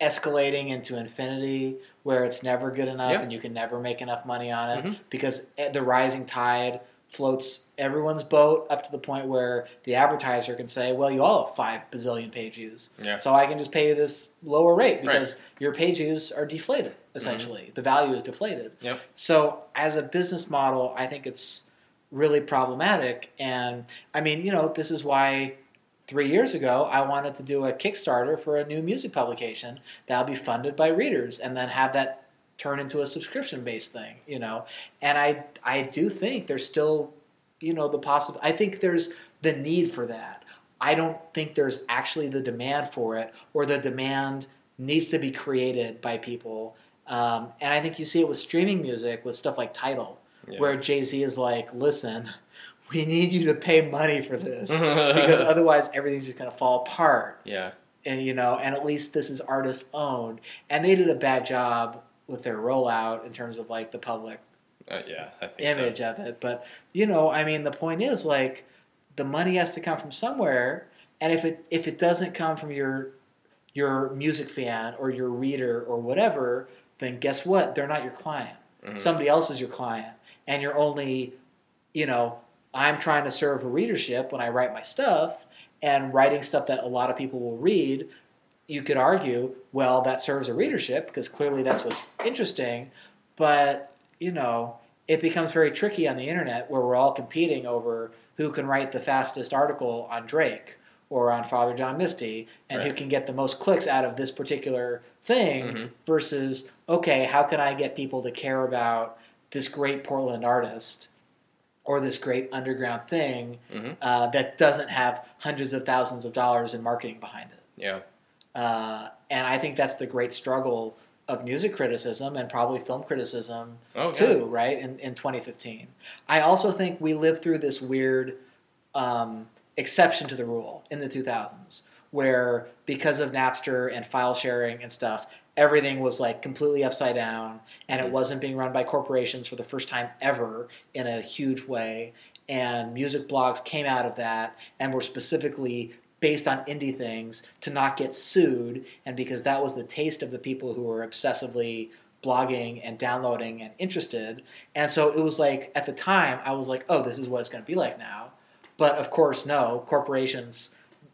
escalating into infinity where it's never good enough Yeah. and you can never make enough money on it Mhm. because the rising tide floats everyone's boat up to the point where the advertiser can say, "Well, you all have five bazillion page views, Yeah. so I can just pay you this lower rate Right. because your page views are deflated. Essentially, the value is deflated. Yep. So, as a business model, I think it's really problematic. And I mean, you know, this is why three years ago I wanted to do a Kickstarter for a new music publication that'll be funded by readers, and then have that turn into a subscription based thing. You know, and I I do think there's still, you know, the possible. I think there's the need for that. I don't think there's actually the demand for it, or the demand needs to be created by people. Um, and I think you see it with streaming music with stuff like Tidal, Yeah. where Jay Z is like, "Listen, we need you to pay money for this because otherwise everything's just going to fall apart." yeah. And you know, and at least this is artist owned, and they did a bad job with their rollout in terms of like the public Uh, yeah. I think image so. of it. But you know, I mean, the point is like the money has to come from somewhere, and if it if it doesn't come from your your music fan or your reader or whatever, then guess what? They're not your client. Mhm. Somebody else is your client, and you're only, you know, I'm trying to serve a readership when I write my stuff, and writing stuff that a lot of people will read. You could argue, well, that serves a readership because clearly that's what's interesting, but you know, it becomes very tricky on the internet where we're all competing over who can write the fastest article on Drake or on Father John Misty and who can get the most clicks out of this particular thing Mhm. versus okay, how can I get people to care about this great Portland artist or this great underground thing Mhm. uh, that doesn't have hundreds of thousands of dollars in marketing behind it? Yeah. Uh, and I think that's the great struggle of music criticism and probably film criticism Oh, yeah. too, right? In, in 2015. I also think we lived through this weird um, exception to the rule in the 2000s where because of Napster and file sharing and stuff, everything was like completely upside down and it Mhm. wasn't being run by corporations for the first time ever in a huge way. And music blogs came out of that and were specifically based on indie things to not get sued. And because that was the taste of the people who were obsessively blogging and downloading and interested. And so it was like, at the time, I was like, oh, this is what it's going to be like now. But of course, no, corporations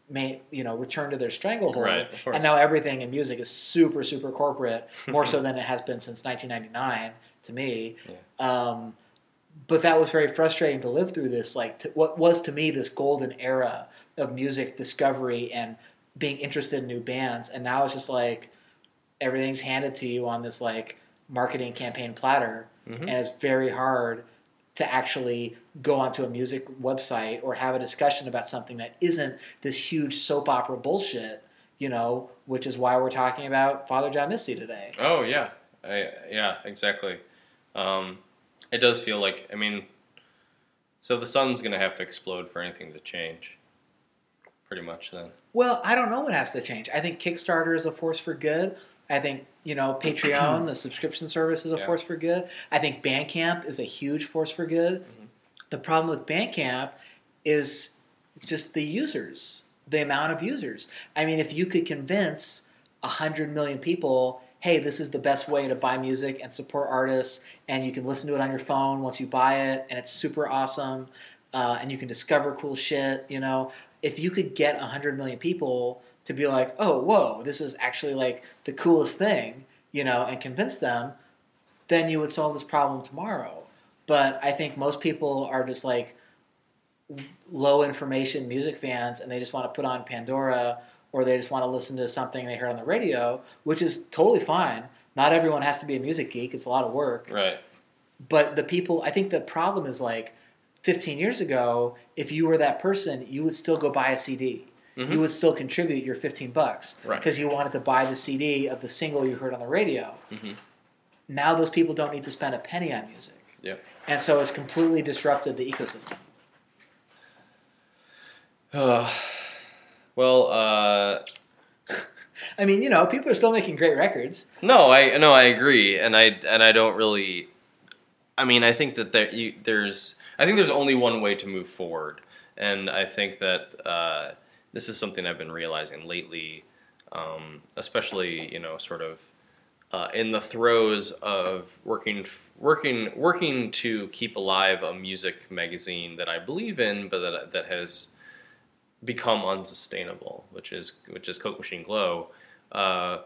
may, you know, return to their stranglehold. Right. And now everything in music is super, super corporate, more so than it has been since 1999 to me. Um, but that was very frustrating to live through this, like to, what was to me this golden era of music discovery and being interested in new bands. And now it's just like everything's handed to you on this like marketing campaign platter, Mhm. and it's very hard to actually go onto a music website or have a discussion about something that isn't this huge soap opera bullshit, you know, which is why we're talking about Father John Misty today. Oh yeah, I, yeah, exactly. Um, it does feel like I mean, so the sun's gonna have to explode for anything to change. Pretty much then. Well, I don't know what has to change. I think Kickstarter is a force for good. I think you know Patreon, the subscription service, is a Yeah. force for good. I think Bandcamp is a huge force for good. Mhm. The problem with Bandcamp is just the users, the amount of users. I mean, if you could convince hundred million people hey, this is the best way to buy music and support artists, and you can listen to it on your phone once you buy it, and it's super awesome, uh, and you can discover cool shit. You know, if you could get hundred million people to be like, oh, whoa, this is actually like the coolest thing, you know, and convince them, then you would solve this problem tomorrow. But I think most people are just like low information music fans and they just want to put on Pandora or they just want to listen to something they heard on the radio, which is totally fine. Not everyone has to be a music geek, it's a lot of work. Right. But the people, I think the problem is like 15 years ago, if you were that person, you would still go buy a CD. Mhm. You would still contribute your 15 bucks Right. because you wanted to buy the CD of the single you heard on the radio. Mhm. Now those people don't need to spend a penny on music. Yep. And so it's completely disrupted the ecosystem. Uh, well, uh, I mean, you know, people are still making great records. no, I no, I agree, and I and I don't really. I mean, I think that there you, there's I think there's only one way to move forward, and I think that uh, this is something I've been realizing lately, um, especially you know, sort of uh, in the throes of working working working to keep alive a music magazine that I believe in, but that that has become unsustainable, which is which is Coke Machine Glow. Uh,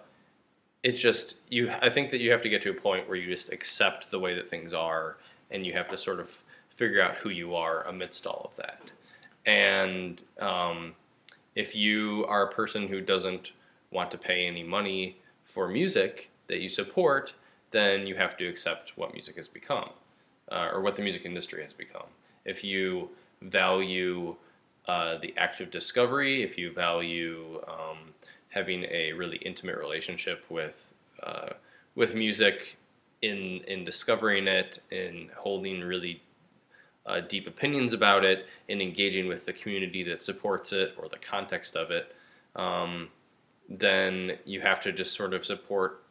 it's just you. I think that you have to get to a point where you just accept the way that things are, and you have to sort of figure out who you are amidst all of that. And um, if you are a person who doesn't want to pay any money for music that you support, then you have to accept what music has become, uh, or what the music industry has become. If you value uh, the act of discovery, if you value um, having a really intimate relationship with uh, with music, in in discovering it, in holding really uh, deep opinions about it, and engaging with the community that supports it or the context of it, um, then you have to just sort of support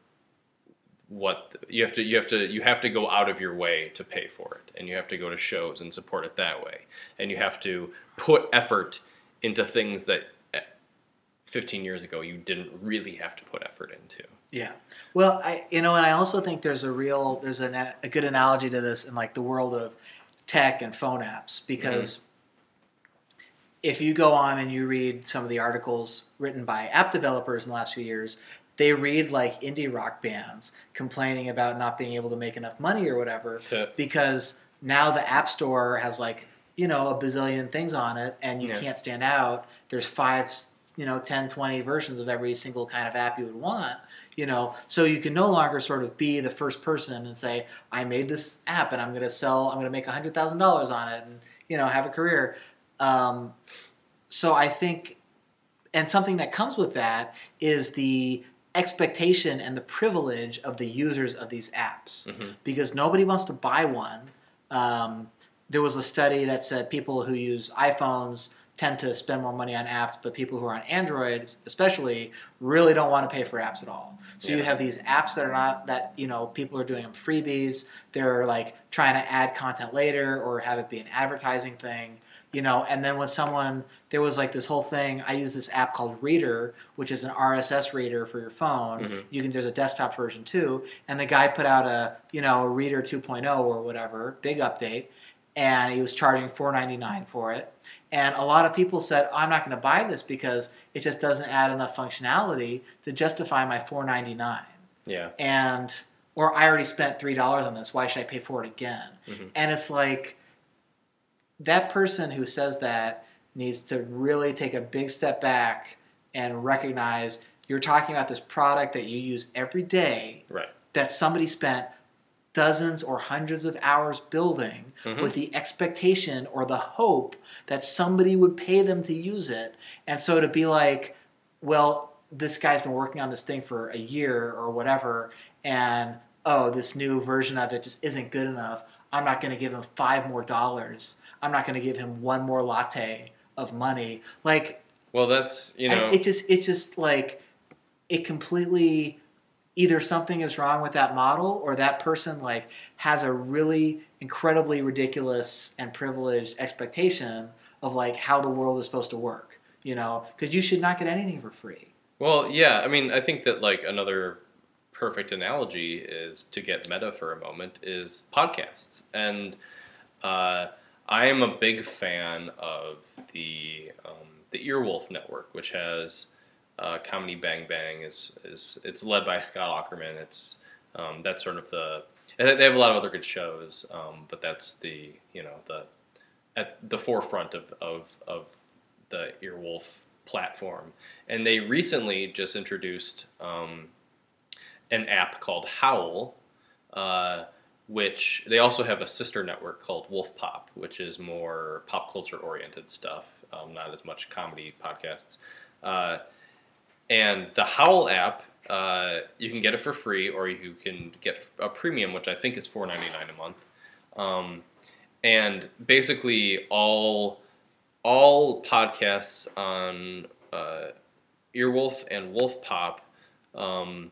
what you have to you have to you have to go out of your way to pay for it and you have to go to shows and support it that way and you have to put effort into things that eh, 15 years ago you didn't really have to put effort into Yeah. Well, I you know, and I also think there's a real there's an, a good analogy to this in like the world of tech and phone apps because mm-hmm. if you go on and you read some of the articles written by app developers in the last few years, they read like indie rock bands complaining about not being able to make enough money or whatever to because now the app store has like you know a bazillion things on it and you Yeah. can't stand out. There's five you know 10 20 versions of every single kind of app you would want you know so you can no longer sort of be the first person and say i made this app and i'm going to sell i'm going to make $100000 on it and you know have a career um, so i think and something that comes with that is the expectation and the privilege of the users of these apps Mhm. because nobody wants to buy one. Um, there was a study that said people who use iPhones tend to spend more money on apps, but people who are on Android, especially, really don't want to pay for apps at all. So you have these apps that are not that you know people are doing them freebies. They're like trying to add content later or have it be an advertising thing, you know. And then when someone there was like this whole thing. I use this app called Reader, which is an RSS reader for your phone. Mhm. You can there's a desktop version too. And the guy put out a you know a Reader 2.0 or whatever big update, and he was charging 4.99 for it. And a lot of people said, I'm not going to buy this because it just doesn't add enough functionality to justify my 4.99. yeah And or I already spent three dollars on this. Why should I pay for it again? Mhm. And it's like that person who says that needs to really take a big step back and recognize you're talking about this product that you use every day right that somebody spent dozens or hundreds of hours building Mhm. with the expectation or the hope that somebody would pay them to use it. And so to be like, well, this guy's been working on this thing for a year or whatever, and oh, this new version of it just isn't good enough. I'm not going to give him five more dollars. I'm not going to give him one more latte of money. Like, well that's you know it just it's just like it completely either something is wrong with that model or that person like has a really incredibly ridiculous and privileged expectation of like how the world is supposed to work you know? Because you should not get anything for free. Well, yeah, I mean, I think that like another perfect analogy is to get meta for a moment is podcasts, and uh, I am a big fan of the um, the Earwolf Network, which has uh, Comedy Bang Bang is is it's led by Scott Aukerman. It's um, that's sort of the they have a lot of other good shows, um, but that's the you know the at the forefront of of, of the Earwolf platform. And they recently just introduced um, an app called Howl, uh, which they also have a sister network called Wolfpop, which is more pop culture oriented stuff, um, not as much comedy podcasts. Uh, and the Howl app, uh, you can get it for free, or you can get a premium, which I think is four ninety nine a month. Um, and basically, all all podcasts on uh, Earwolf and Wolfpop, um,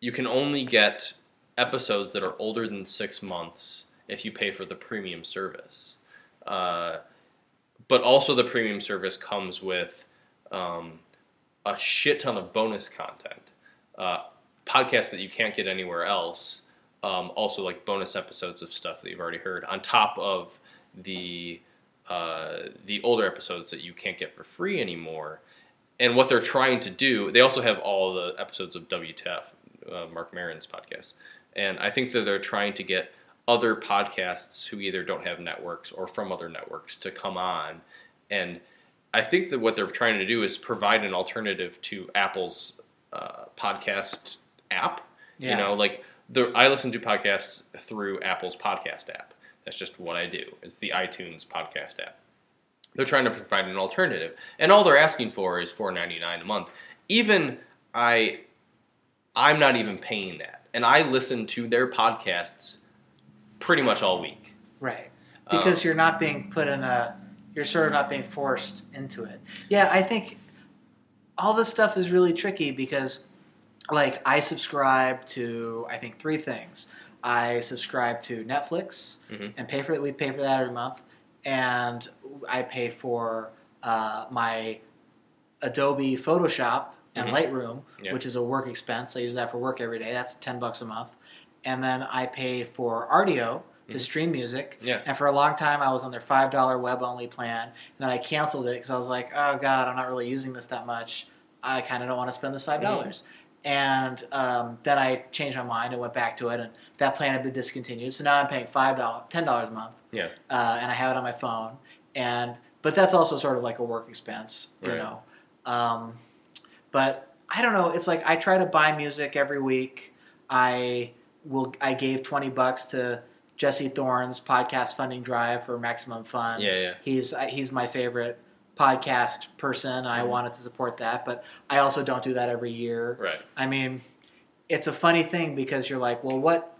you can only get episodes that are older than six months if you pay for the premium service. Uh, but also, the premium service comes with um, a shit ton of bonus content, uh, podcasts that you can't get anywhere else. Um, also, like bonus episodes of stuff that you've already heard, on top of the uh, the older episodes that you can't get for free anymore. And what they're trying to do, they also have all the episodes of WTF, uh, Marc Maron's podcast. And I think that they're trying to get other podcasts who either don't have networks or from other networks to come on. And I think that what they're trying to do is provide an alternative to Apple's uh, podcast app. Yeah. You know, like the I listen to podcasts through Apple's podcast app. That's just what I do. It's the iTunes podcast app. They're trying to provide an alternative, and all they're asking for is four ninety nine a month. Even I, I'm not even paying that, and I listen to their podcasts pretty much all week. Right, because um, you're not being put in a, you're sort of not being forced into it. Yeah, I think all this stuff is really tricky because, like, I subscribe to I think three things. I subscribe to Netflix mm-hmm. and pay for that. We pay for that every month, and I pay for uh, my Adobe Photoshop and mm-hmm. Lightroom, yeah. which is a work expense. I use that for work every day. That's ten bucks a month, and then I pay for Rdio to mm-hmm. stream music. Yeah. And for a long time, I was on their five dollar web only plan, and then I canceled it because I was like, oh god, I'm not really using this that much. I kind of don't want to spend this five mm-hmm. dollars. Mm-hmm. And um, then I changed my mind and went back to it, and that plan had been discontinued. So now I'm paying five dollars, ten dollars a month. Yeah. Uh, and I have it on my phone, and but that's also sort of like a work expense, you right. know. Um, but I don't know. It's like I try to buy music every week. I will. I gave twenty bucks to Jesse Thorn's podcast funding drive for Maximum Fun. Yeah, yeah. He's he's my favorite podcast person. I mm-hmm. wanted to support that, but I also don't do that every year. Right. I mean, it's a funny thing because you're like, well, what?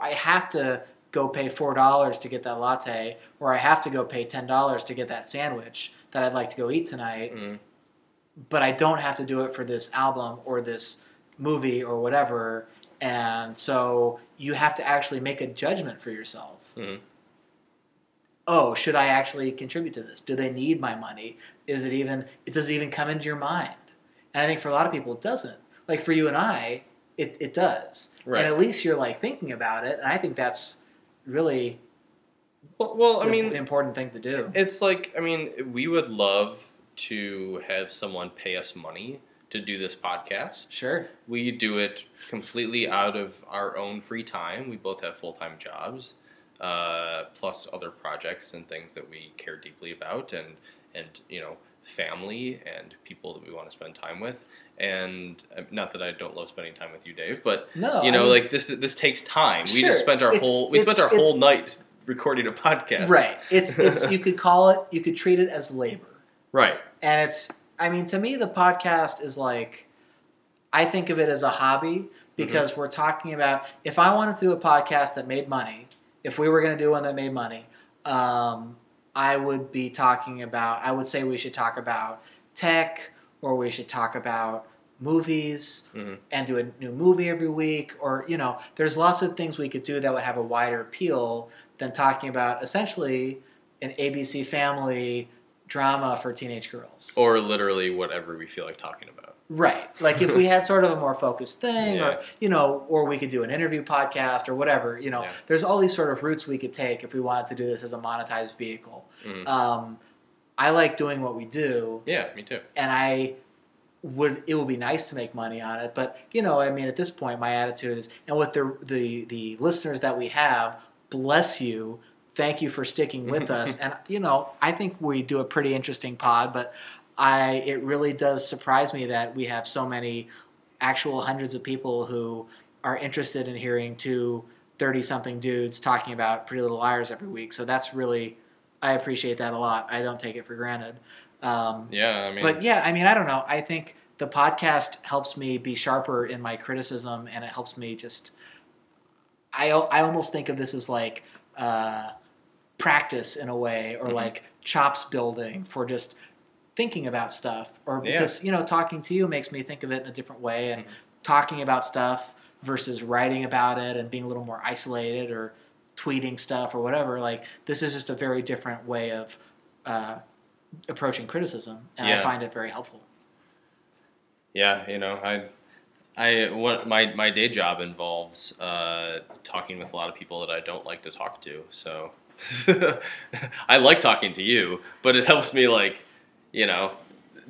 I have to go pay four dollars to get that latte, or I have to go pay ten dollars to get that sandwich that I'd like to go eat tonight. Mm-hmm. But I don't have to do it for this album or this movie or whatever. And so you have to actually make a judgment for yourself. Mm-hmm oh, should I actually contribute to this? Do they need my money? Is it even, it does it even come into your mind? And I think for a lot of people, it doesn't. Like for you and I, it, it does. Right. And at least you're like thinking about it. And I think that's really well, well I mean, important thing to do. It's like, I mean, we would love to have someone pay us money to do this podcast. Sure. We do it completely out of our own free time. We both have full time jobs uh, plus other projects and things that we care deeply about, and and you know family and people that we want to spend time with. And uh, not that I don't love spending time with you, Dave, but no, you know, I mean, like this this takes time. Sure. We just spent our it's, whole we spent our whole night recording a podcast. Right. It's it's you could call it you could treat it as labor. Right. And it's I mean to me the podcast is like I think of it as a hobby because mm-hmm. we're talking about if I wanted to do a podcast that made money, if we were going to do one that made money, um, I would be talking about, I would say we should talk about tech or we should talk about movies mm-hmm. and do a new movie every week or you know there's lots of things we could do that would have a wider appeal than talking about essentially an abc family drama for teenage girls or literally whatever we feel like talking about Right. Like if we had sort of a more focused thing, Yeah. or you know, or we could do an interview podcast or whatever. You know, Yeah. there's all these sort of routes we could take if we wanted to do this as a monetized vehicle. Mhm. Um, I like doing what we do, yeah, me too. and I would. It would be nice to make money on it, but you know, I mean, at this point, my attitude is, and with the the the listeners that we have, bless you. Thank you for sticking with us, and you know, I think we do a pretty interesting pod, but I it really does surprise me that we have so many actual hundreds of people who are interested in hearing two 30 something dudes talking about Pretty Little Liars every week. So that's really, I appreciate that a lot. I don't take it for granted. Um, Yeah, I mean, but yeah, I mean, I don't know. I think the podcast helps me be sharper in my criticism and it helps me just, I, I almost think of this as like uh, practice in a way or Mhm. like chops building for just thinking about stuff or Yeah. because you know talking to you makes me think of it in a different way and Mhm. talking about stuff versus writing about it and being a little more isolated or tweeting stuff or whatever like this is just a very different way of uh, approaching criticism and i find it very helpful yeah, you know, I, I, what my my day job involves uh, talking with a lot of people that I don't like to talk to. So, I like talking to you, but it helps me like, you know,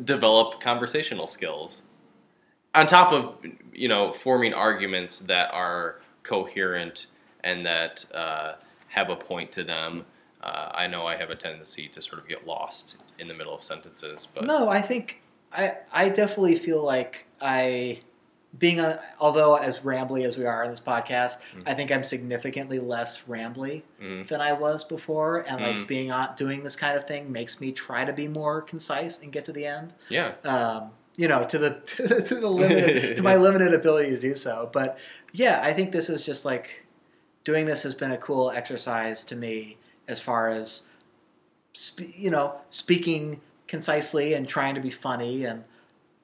develop conversational skills. On top of you know forming arguments that are coherent and that uh, have a point to them. Uh, I know I have a tendency to sort of get lost in the middle of sentences, but no i think i i definitely feel like i being a, although as rambly as we are in this podcast Mm. i think i'm significantly less rambly mm, than i was before and like Mm. being on doing this kind of thing makes me try to be more concise and get to the end yeah, um, you know, to the to the limited to my limited ability to do so. But yeah, I think this is just like doing this has been a cool exercise to me as far as spe- you know speaking concisely and trying to be funny and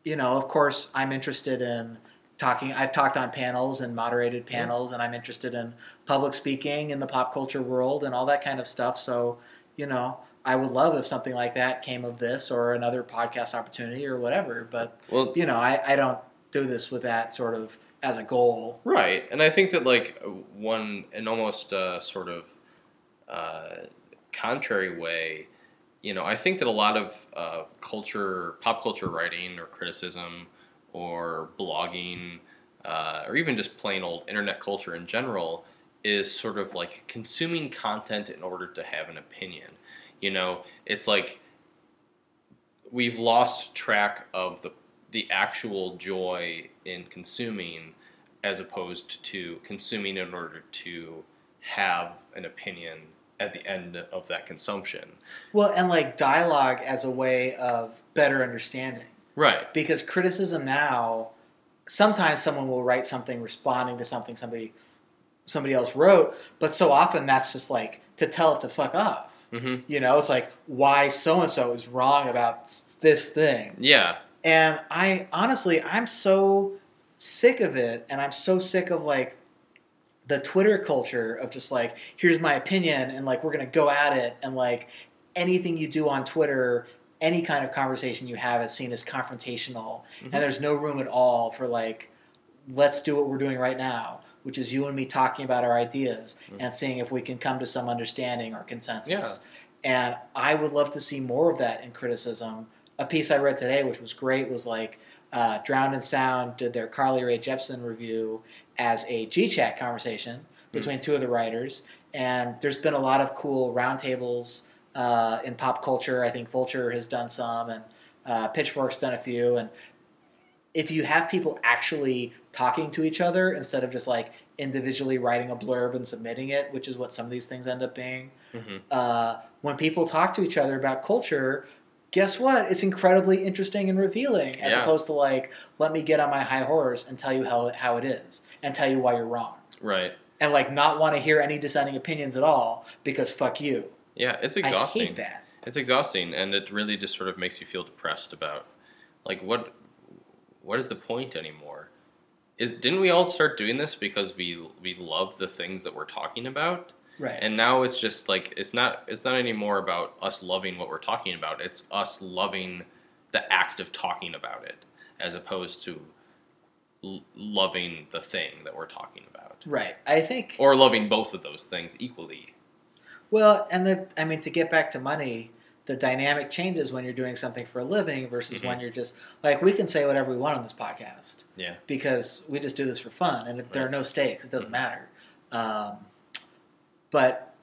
you know of course i'm interested in talking i've talked on panels and moderated panels and i'm interested in public speaking in the pop culture world and all that kind of stuff. So you know i would love if something like that came of this or another podcast opportunity or whatever but well, you know i, I don't do this with that sort of as a goal. Right, and I think that like one an almost uh, sort of uh, contrary way, you know, I think that a lot of uh, culture, pop culture writing or criticism or blogging, uh, or even just plain old internet culture in general, is sort of like consuming content in order to have an opinion. You know, it's like we've lost track of the the actual joy in consuming as opposed to consuming in order to have an opinion at the end of that consumption. well and like dialogue as a way of better understanding Right. because criticism now sometimes someone will write something responding to something somebody somebody else wrote but so often that's just like to tell it to fuck off hmm you know it's like why so and so is wrong about this thing Yeah. and i honestly i'm so sick of it and i'm so sick of like the twitter culture of just like here's my opinion and like we're gonna go at it and like anything you do on twitter any kind of conversation you have is seen as confrontational Mhm. and there's no room at all for like let's do what we're doing right now which is you and me talking about our ideas Mhm. and seeing if we can come to some understanding or consensus Yeah. and i would love to see more of that in criticism a piece i read today which was great was like uh, drowned in sound did their carly rae jepsen review as a gchat conversation between two of the writers and there's been a lot of cool roundtables uh, in pop culture. I think Vulture has done some, and uh, Pitchfork's done a few. And if you have people actually talking to each other instead of just like individually writing a blurb and submitting it, which is what some of these things end up being, hmm uh, when people talk to each other about culture, guess what? It's incredibly interesting and revealing, as Yeah. opposed to like, let me get on my high horse and tell you how it, how it is, and tell you why you're wrong, Right. and like not want to hear any dissenting opinions at all because fuck you. Yeah. It's exhausting. I hate that. It's exhausting, and it really just sort of makes you feel depressed about, like, what, what is the point anymore? Is didn't we all start doing this because we we love the things that we're talking about? Right. And now it's just like it's not it's not anymore about us loving what we're talking about. It's us loving the act of talking about it. as opposed to l- loving the thing that we're talking about, Right. I think. or loving both of those things equally. Well, and the I mean to get back to money, the dynamic changes when you're doing something for a living versus Mhm. when you're just like we can say whatever we want on this podcast Yeah. because we just do this for fun and there are no stakes. It doesn't Mhm. matter. Um, but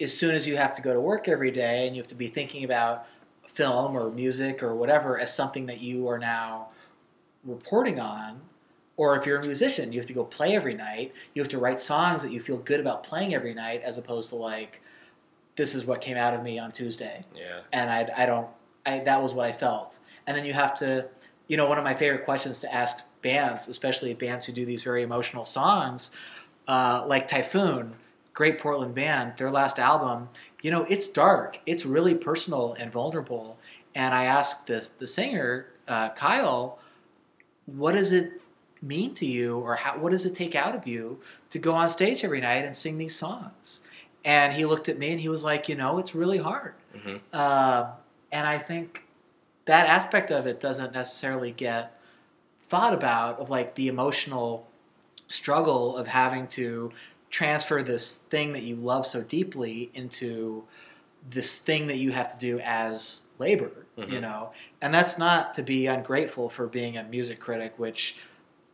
as soon as you have to go to work every day and you have to be thinking about film or music or whatever as something that you are now reporting on, or if you're a musician, you have to go play every night. You have to write songs that you feel good about playing every night, as opposed to like, this is what came out of me on Tuesday, Yeah. and I, I don't, I that was what I felt. And then you have to, you know, one of my favorite questions to ask bands, especially bands who do these very emotional songs, uh, like Typhoon, great Portland band, their last album, you know, it's dark, it's really personal and vulnerable. And I asked this the singer uh, Kyle, what does it mean to you, or how, what does it take out of you to go on stage every night and sing these songs? And he looked at me and he was like, you know, it's really hard. hmm Uh, and I think that aspect of it doesn't necessarily get thought about of like the emotional struggle of having to transfer this thing that you love so deeply into this thing that you have to do as labor you Mhm. know and that's not to be ungrateful for being a music critic which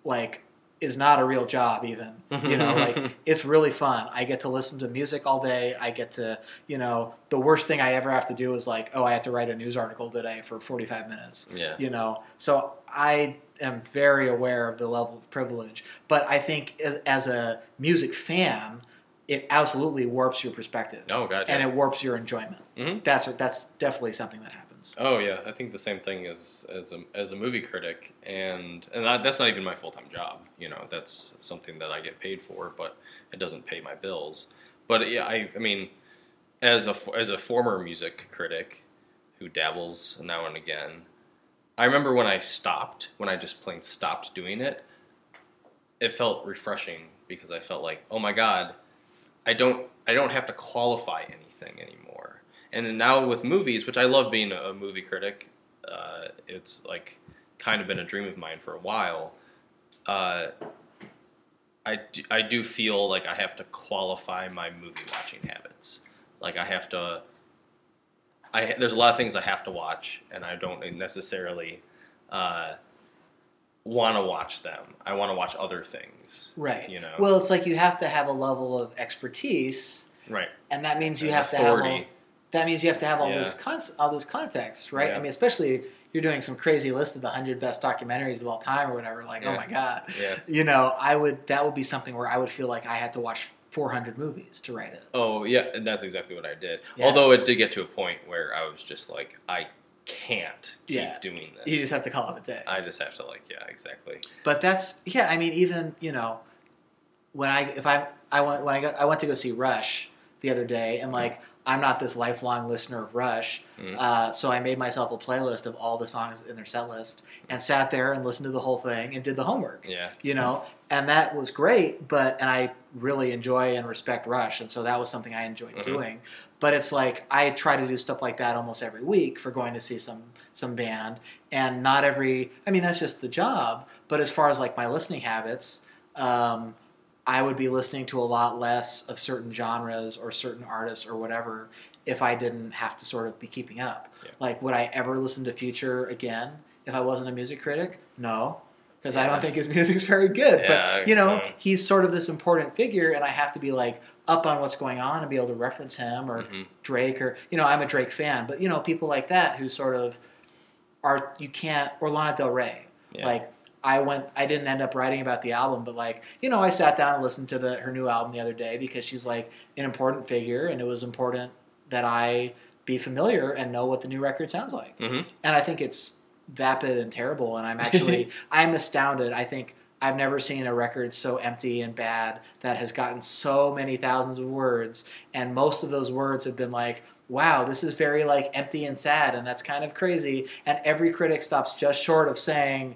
like is not a real job even you know like it's really fun i get to listen to music all day i get to you know the worst thing i ever have to do is like oh i have to write a news article today for 45 minutes Yeah. you know so i am very aware of the level of privilege but i think as, as a music fan it absolutely warps your perspective Oh god. and it warps your enjoyment Mhm. that's that's definitely something that happens Oh yeah, I think the same thing as as a, as a movie critic, and and I, that's not even my full time job. You know, that's something that I get paid for, but it doesn't pay my bills. But yeah, I I mean, as a as a former music critic who dabbles now and again, I remember when I stopped, when I just plain stopped doing it. It felt refreshing because I felt like, oh my god, I don't I don't have to qualify anything anymore. And then now with movies, which I love being a, a movie critic, uh, it's like kind of been a dream of mine for a while. Uh, I do, I do feel like I have to qualify my movie watching habits. Like I have to. I there's a lot of things I have to watch, and I don't necessarily uh, want to watch them. I want to watch other things. right You know. well it's like you have to have a level of expertise Right. and that means you And have to have authority. That means you have to have all Yeah. this con- all this context, right? Yeah. I mean, especially you're doing some crazy list of the hundred best documentaries of all time or whatever. Like, oh my god, Yeah. you know, I would that would be something where I would feel like I had to watch 400 movies to write it. Oh yeah, and that's exactly what I did. Yeah. Although it did get to a point where I was just like, I can't keep Yeah. doing this. You just have to call it a day. I just have to like, yeah, exactly. But that's yeah. I mean, even you know, when I if I I went when I got I went to go see Rush the other day, and like I'm not this lifelong listener of Rush, Mhm. uh, so I made myself a playlist of all the songs in their set list and sat there and listened to the whole thing and did the homework. Yeah. You know, and that was great. But and I really enjoy and respect Rush, and so that was something I enjoyed Mhm. doing. But it's like I try to do stuff like that almost every week for going to see some some band, and not every. I mean, that's just the job. But as far as like my listening habits, um, I would be listening to a lot less of certain genres or certain artists or whatever if I didn't have to sort of be keeping up. Yeah. Like, would I ever listen to Future again if I wasn't a music critic? No, because I don't think his music's very good. Yeah, but you know, yeah. he's sort of this important figure, and I have to be like up on what's going on and be able to reference him or Mhm. Drake or you know, I'm a Drake fan, but you know, people like that who sort of are you can't or Lana Del Rey. Yeah. Like I went I didn't end up writing about the album, but like, you know, I sat down and listened to the her new album the other day because she's like an important figure and it was important that I be familiar and know what the new record sounds like. Mhm. And I think it's vapid and terrible and I'm actually I'm astounded. I think I've never seen a record so empty and bad that has gotten so many thousands of words and most of those words have been like wow this is very like empty and sad and that's kind of crazy and every critic stops just short of saying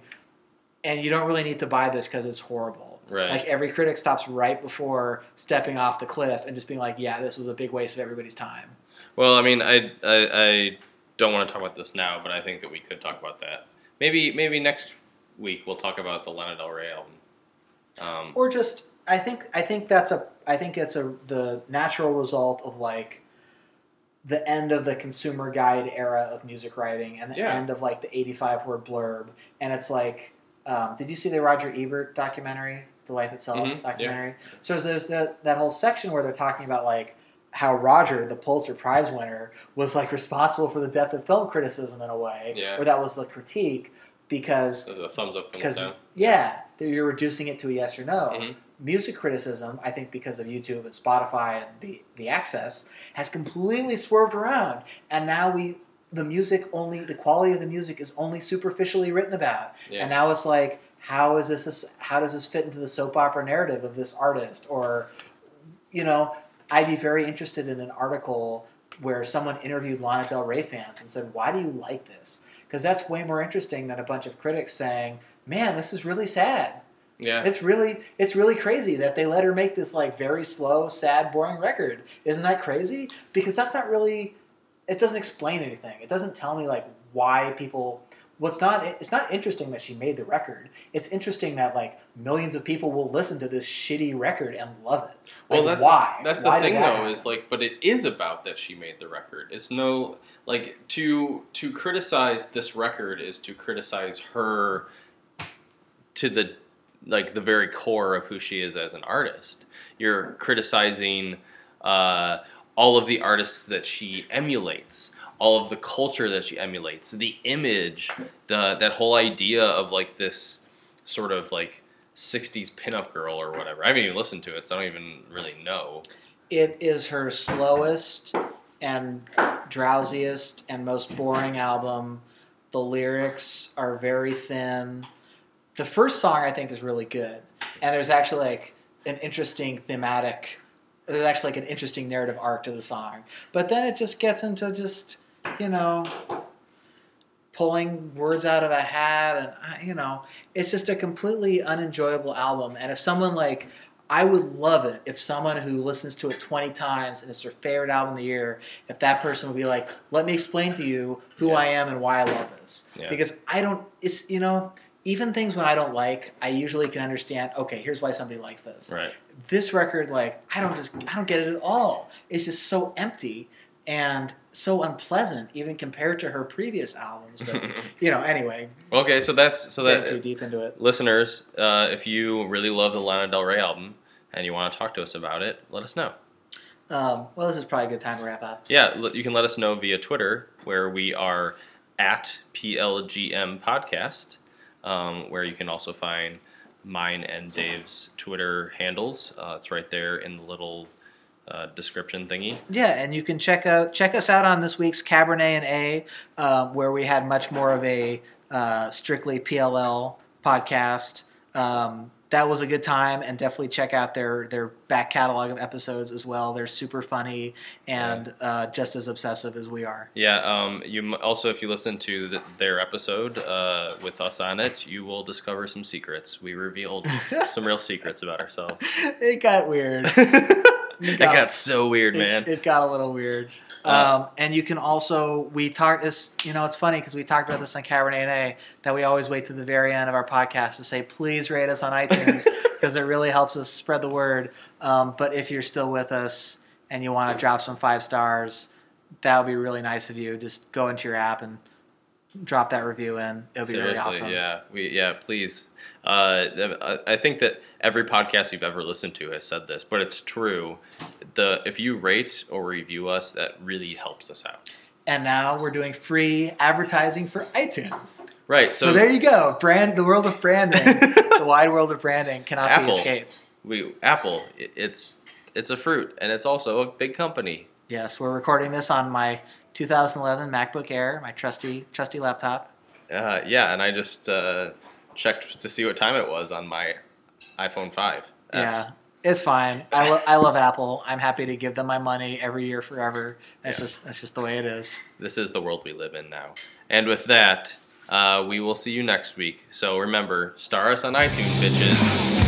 and you don't really need to buy this because it's horrible Right. like every critic stops right before stepping off the cliff and just being like yeah this was a big waste of everybody's time Well, I mean, I, I I don't want to talk about this now, but I think that we could talk about that. Maybe maybe next week we'll talk about the Lana Del Rey album. Um, or just I think I think that's a I think it's a the natural result of like the end of the consumer guide era of music writing and the Yeah. end of like the 85 word blurb and it's like um, did you see the Roger Ebert documentary The Life Itself Mhm, yeah. documentary so there's that that whole section where they're talking about like how Roger the Pulitzer Prize winner was like responsible for the death of film criticism in a way Yeah. or that was the critique because the, the thumbs up, thumbs down. yeah, you're reducing it to a yes or no. Mhm. Music criticism, I think, because of YouTube and Spotify and the the access, has completely swerved around, and now we the music only the quality of the music is only superficially written about, Yeah. and now it's like how is this how does this fit into the soap opera narrative of this artist or you know I'd be very interested in an article where someone interviewed Lana Del Rey fans and said, "Why do you like this?" Because that's way more interesting than a bunch of critics saying, "Man, this is really sad." yeah. It's really it's really crazy that they let her make this like very slow, sad, boring record. Isn't that crazy? Because that's not really it doesn't explain anything. It doesn't tell me like why people what's not it's not interesting that she made the record. It's interesting that like millions of people will listen to this shitty record and love it. Well, that's why? that's the Why did thing that though happen? is like, but it is about that she made the record. It's no like to to criticize this record is to criticize her to the like the very core of who she is as an artist. You're criticizing uh, all of the artists that she emulates, all of the culture that she emulates, the image, the that whole idea of like this sort of like 60s pinup girl or whatever. I haven't even listened to it, so I don't even really know. it is her slowest and drowsiest and most boring album. The lyrics are very thin. The first song I think is really good, and there's actually like an interesting thematic. There's actually like an interesting narrative arc to the song, but then it just gets into just you know pulling words out of a hat and uh, you know it's just a completely unenjoyable album and if someone like i would love it if someone who listens to it 20 times and it's their favorite album of the year if that person would be like let me explain to you who Yeah. i am and why i love this Yeah. because i don't it's you know even things when i don't like i usually can understand okay here's why somebody likes this Right. This record like i don't just i don't get it at all. It's just so empty and so unpleasant even compared to her previous albums but you know anyway. Okay, so that's so that too deep into it. listeners, uh, if you really love the Lana Del Rey album and you want to talk to us about it, let us know. um, well this is probably a good time to wrap up. Yeah, you can let us know via Twitter, where we are at PLGM Podcast, um, where you can also find mine and Dave's Twitter handles. Uh, it's right there in the little uh, description thingy. yeah and you can check out check us out on this week's cabernet and a um, where we had much more of a uh, strictly pll podcast um, that was a good time and definitely check out their their back catalog of episodes as well they're super funny and uh, just as obsessive as we are Yeah. Um, you m- also, if you listen to the, their episode uh, with us on it, you will discover some secrets. We revealed some real secrets about ourselves. it got weird it got so weird, it, man. It got a little weird. Uh, Um, and you can also we talked this. You know, it's funny because we talked about this on Cabernet A that we always wait to the very end of our podcast to say please rate us on iTunes because it really helps us spread the word. Um, but if you're still with us and you want to drop some five stars, that would be really nice of you. Just go into your app and drop that review in. It'll be Seriously, really awesome. yeah, we yeah, please. Uh, I- think that every podcast you've ever listened to has said this, but it's true. The if you rate or review us, that really helps us out. And now we're doing free advertising for iTunes. Right. So, So, there you go. Brand the world of branding, the wide world of branding cannot Apple. be escaped. we Apple. It's it's a fruit, and it's also a big company. Yes, we're recording this on my 2011 MacBook Air, my trusty trusty laptop. Uh, yeah, and I just uh, checked to see what time it was on my iPhone 5. Yeah, it's fine. I, lo- I love Apple. I'm happy to give them my money every year forever. That's Yeah. just that's just the way it is. This is the world we live in now. And with that, uh, we will see you next week. So remember, star us on iTunes, bitches.